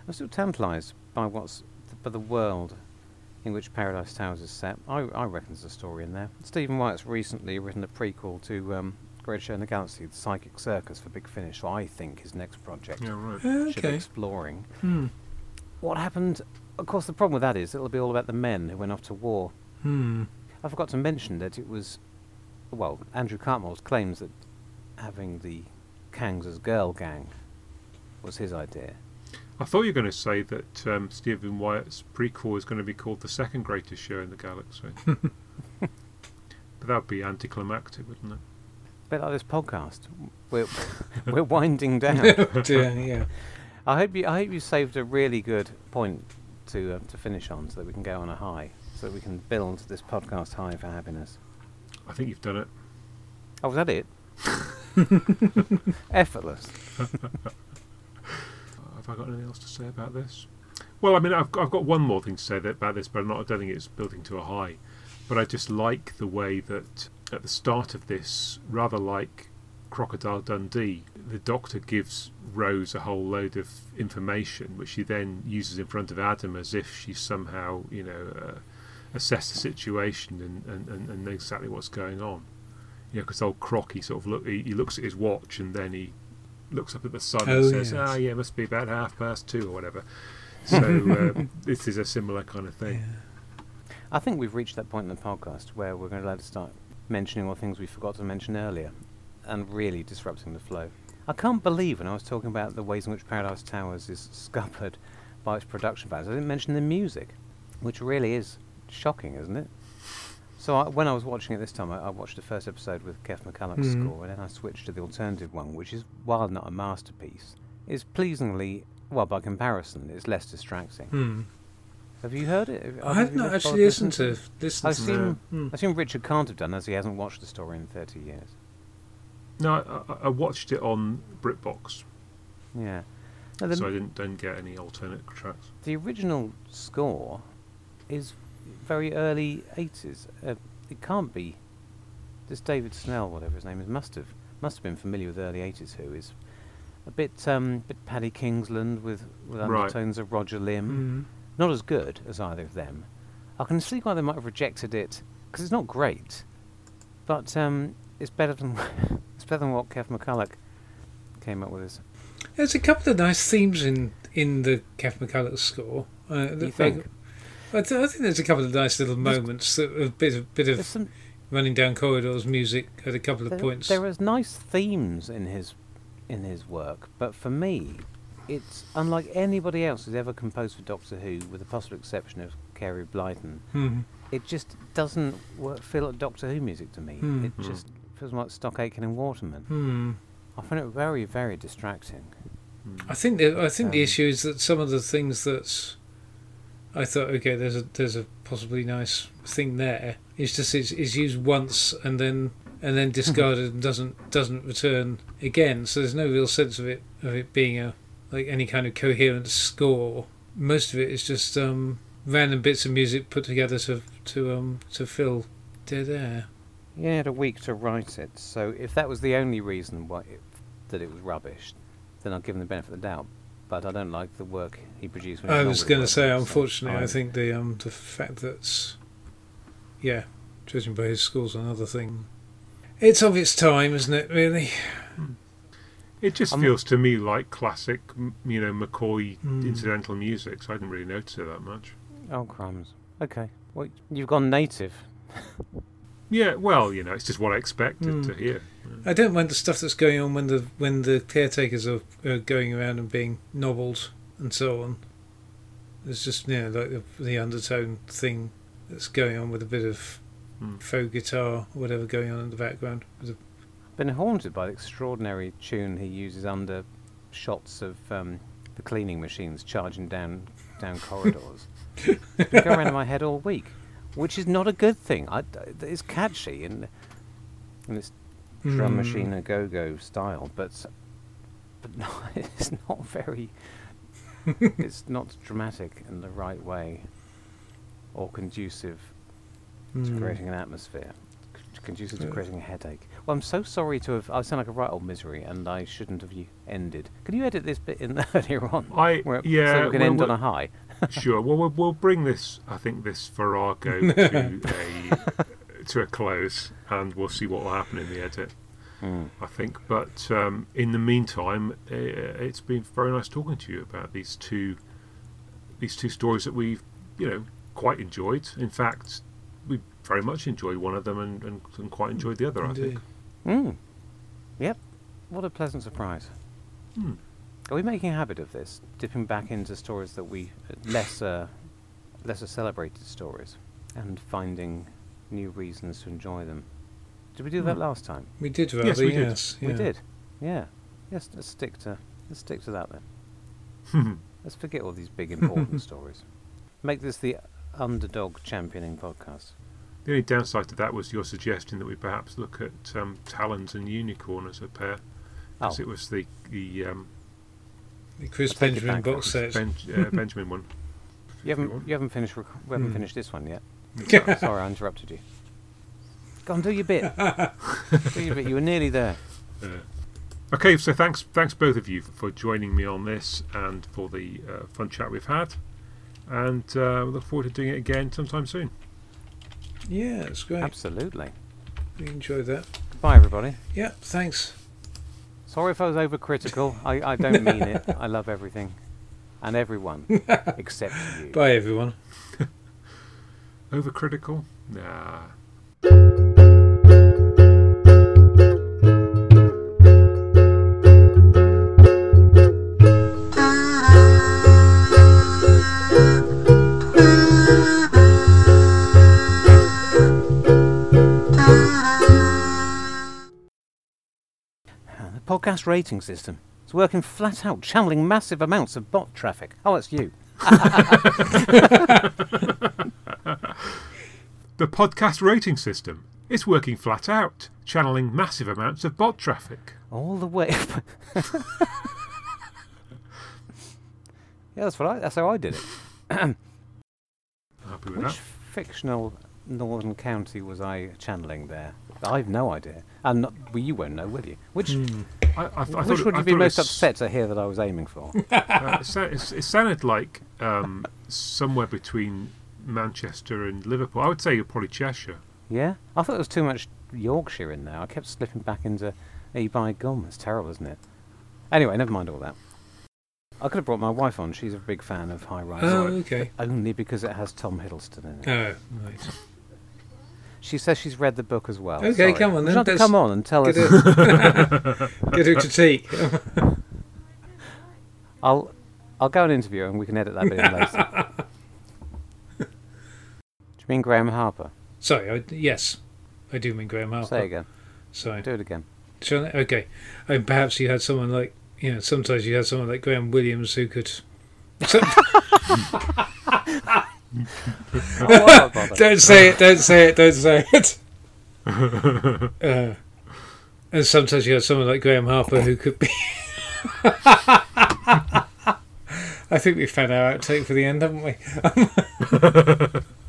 I'm still tantalised by what's by the world in which Paradise Towers is set. I, I reckon there's a story in there. Stephen Wyatt's recently written a prequel to um, Great Show in the Galaxy, The Psychic Circus for Big Finish, so I think his next project Yeah, right. Ah, should be exploring. Hmm. What happened? Of course, the problem with that is it'll be all about the men who went off to war. Hmm. I forgot to mention that it was, well, Andrew Cartmel's claims that having the Kangs as girl gang was his idea. I thought you were going to say that um, Stephen Wyatt's prequel is going to be called the second greatest show in the galaxy. but that would be anticlimactic, wouldn't it? A bit like this podcast. We're we're winding down. Oh dear, yeah. I hope you I hope you saved a really good point to uh, to finish on, so that we can go on a high, so that we can build this podcast high for happiness. I think you've done it. Oh, was that it? Effortless. Have I got anything else to say about this? Well, I mean, I've, I've got one more thing to say that, about this, but I'm not, I don't think it's building to a high. But I just like the way that at the start of this, rather like Crocodile Dundee, the Doctor gives Rose a whole load of information, which she then uses in front of Adam as if she's somehow, you know, uh, assessed the situation and, and, and, and knows exactly what's going on. You know, because old Croc, he sort of look, he, he looks at his watch and then he looks up at the sun and Oh, says, yes. "Ah, yeah, it must be about half past two or whatever." So uh, this is a similar kind of thing. I think we've reached that point in the podcast where we're going to let us start mentioning all things we forgot to mention earlier, and really disrupting the flow. I can't believe when I was talking about the ways in which Paradise Towers is scuppered by its production values, I didn't mention the music, which really is shocking, isn't it? So I, when I was watching it this time, I, I watched the first episode with Keff McCulloch's Mhm. score, and then I switched to the alternative one, which is, while not a masterpiece, is pleasingly, well, by comparison, it's less distracting. Hmm. Have you heard it? Have- I have, have not actually listened to it? listened I assume, that. Hmm. I assume Richard can't have done as he hasn't watched the story in 30 years. No, I, I- watched it on BritBox, Yeah. No, so I didn't don't get any alternate tracks. the original score is very early 80s. Uh, it can't be. This David Snell, whatever his name is, must have must have been familiar with early 80s Who is a bit um, bit Paddy Kingsland with, with Right. undertones of Roger Limb. Hmm. Not as good as either of them. I can see why they might have rejected it because it's not great, but um, it's better than it's better than what Keff McCulloch came up with. His There's a couple of nice themes in in the Keff McCulloch score. Uh, You think? I, th- I think there's a couple of nice little moments a bit of bit of some, running down corridors music at a couple of points. there, points. there is nice themes in his in his work, but for me, it's unlike anybody else who's ever composed for Doctor Who, with the possible exception of Carey Blyton. Hmm. It just doesn't work, feel like Doctor Who music to me. Hmm. It just feels like Stock Aitken and Waterman. Hmm. I find it very, very distracting. I think the, I think the Um, issue is that some of the things that I thought okay there's a there's a possibly nice thing there. Is just is, is used once and then and then discarded and doesn't doesn't return again. So there's no real sense of it of it being a like any kind of coherent score. Most of it is just um, random bits of music put together to to um to fill dead air. You only had a week to write it, so if that was the only reason why it, that it was rubbish, then I'll give them the benefit of the doubt. But I don't like the work he produced. When I was was going to say, so unfortunately, I I'm- think the um the fact that, yeah, judging by his scores, another thing. It's of its time, isn't it? Really. It just I'm- feels to me like classic, you know, McCoy Mm. incidental music, so I didn't really notice it that much. Oh crumbs. Okay, well you've gone native. Yeah, well, you know, it's just what I expected Mm. to hear. I don't mind the stuff that's going on when the when the caretakers are, are going around and being nobbled and so on. There's just you know like the, the undertone thing that's going on with a bit of Mm. faux guitar or whatever going on in the background. I've Been haunted by the extraordinary tune he uses under shots of um, the cleaning machines charging down down corridors. it's been going around in my head all week, which is not a good thing. I, it's catchy and and it's drum Mm. machine a go go style, but but no, it's not very. it's not dramatic in the right way, or conducive to Mm. creating an atmosphere, c- conducive to creating a headache. Well, I'm so sorry to have. I sound like a right old misery, and I shouldn't have you ended. Can you edit this bit in earlier on? I Where, yeah, so we can well, end on a high. sure. Well, we'll we'll bring this. I think this Farrago to a to a close, and we'll see what will happen in the edit. Mm. I think. But um, in the meantime, uh, it's been very nice talking to you about these two these two stories that we've you know quite enjoyed. In fact, we very much enjoyed one of them and, and, and quite enjoyed the other. I think. Mm. Yep. What a pleasant surprise. Hmm. Are we making a habit of this, dipping back into stories that we lesser, lesser celebrated stories, and finding new reasons to enjoy them? Did we do that Hmm. last time? We did rather. Yes, we did. yes, We yeah. did. Yeah. Yes. Let's stick to let's stick to that then. Let's forget all these big important stories. Make this the underdog championing podcast. The only downside to that was your suggestion that we perhaps look at um, Talons and Unicorn as a pair, because Oh. it was the the um, The Chris I take it Benjamin back, box set. ben, uh, Benjamin one. You haven't want. you haven't finished rec- we haven't Hmm. finished this one yet. Yeah. Sorry, I interrupted you. Go on, do your bit. do your bit. You were nearly there. Uh, okay, so thanks, thanks both of you for joining me on this and for the uh, fun chat we've had, and uh, we look forward to doing it again sometime soon. Yeah, it's great. Absolutely. We enjoyed that. Goodbye, everybody. Yeah, thanks. Sorry if I was overcritical. I, I don't mean it. I love everything and everyone except you. Bye, everyone. Overcritical? Nah. The podcast rating system. It's working flat out, channeling massive amounts of bot traffic. Oh, it's you. The podcast rating system. It's working flat out, channeling massive amounts of bot traffic. All the way. yeah, that's what I. That's how I did it. Which that. fictional northern county was I channeling there? I've no idea. And not, well, you won't know, will you? Which Hmm. I, I, th- I thought which it- would I you be most upset to hear that I was aiming for? uh, it, it, it sounded like um, somewhere between Manchester and Liverpool. I would say you're probably Cheshire. yeah, I thought there was too much Yorkshire in there. I kept slipping back into "Hey, by gum." It's terrible, isn't it? Anyway, never mind all that. I could have brought my wife on. She's a big fan of High Rise. Oh, okay. Only because it has Tom Hiddleston in it. Oh, right. She says she's read the book as well. Okay, Sorry. come on Would you then, like come on and tell us. Get a, get a critique. I'll I'll go and interview her and we can edit that bit in later. Do mean Graeme Harper? Sorry, I, yes, I do mean Graeme Harper. Say again. Sorry. Do it again. Shall I- Okay. And perhaps you had someone like, you know, sometimes you had someone like Graham Williams who could. Oh, I won't bother. don't say it, don't say it, don't say it. uh, and sometimes you had someone like Graeme Harper who could be. I think we found our outtake for the end, haven't we?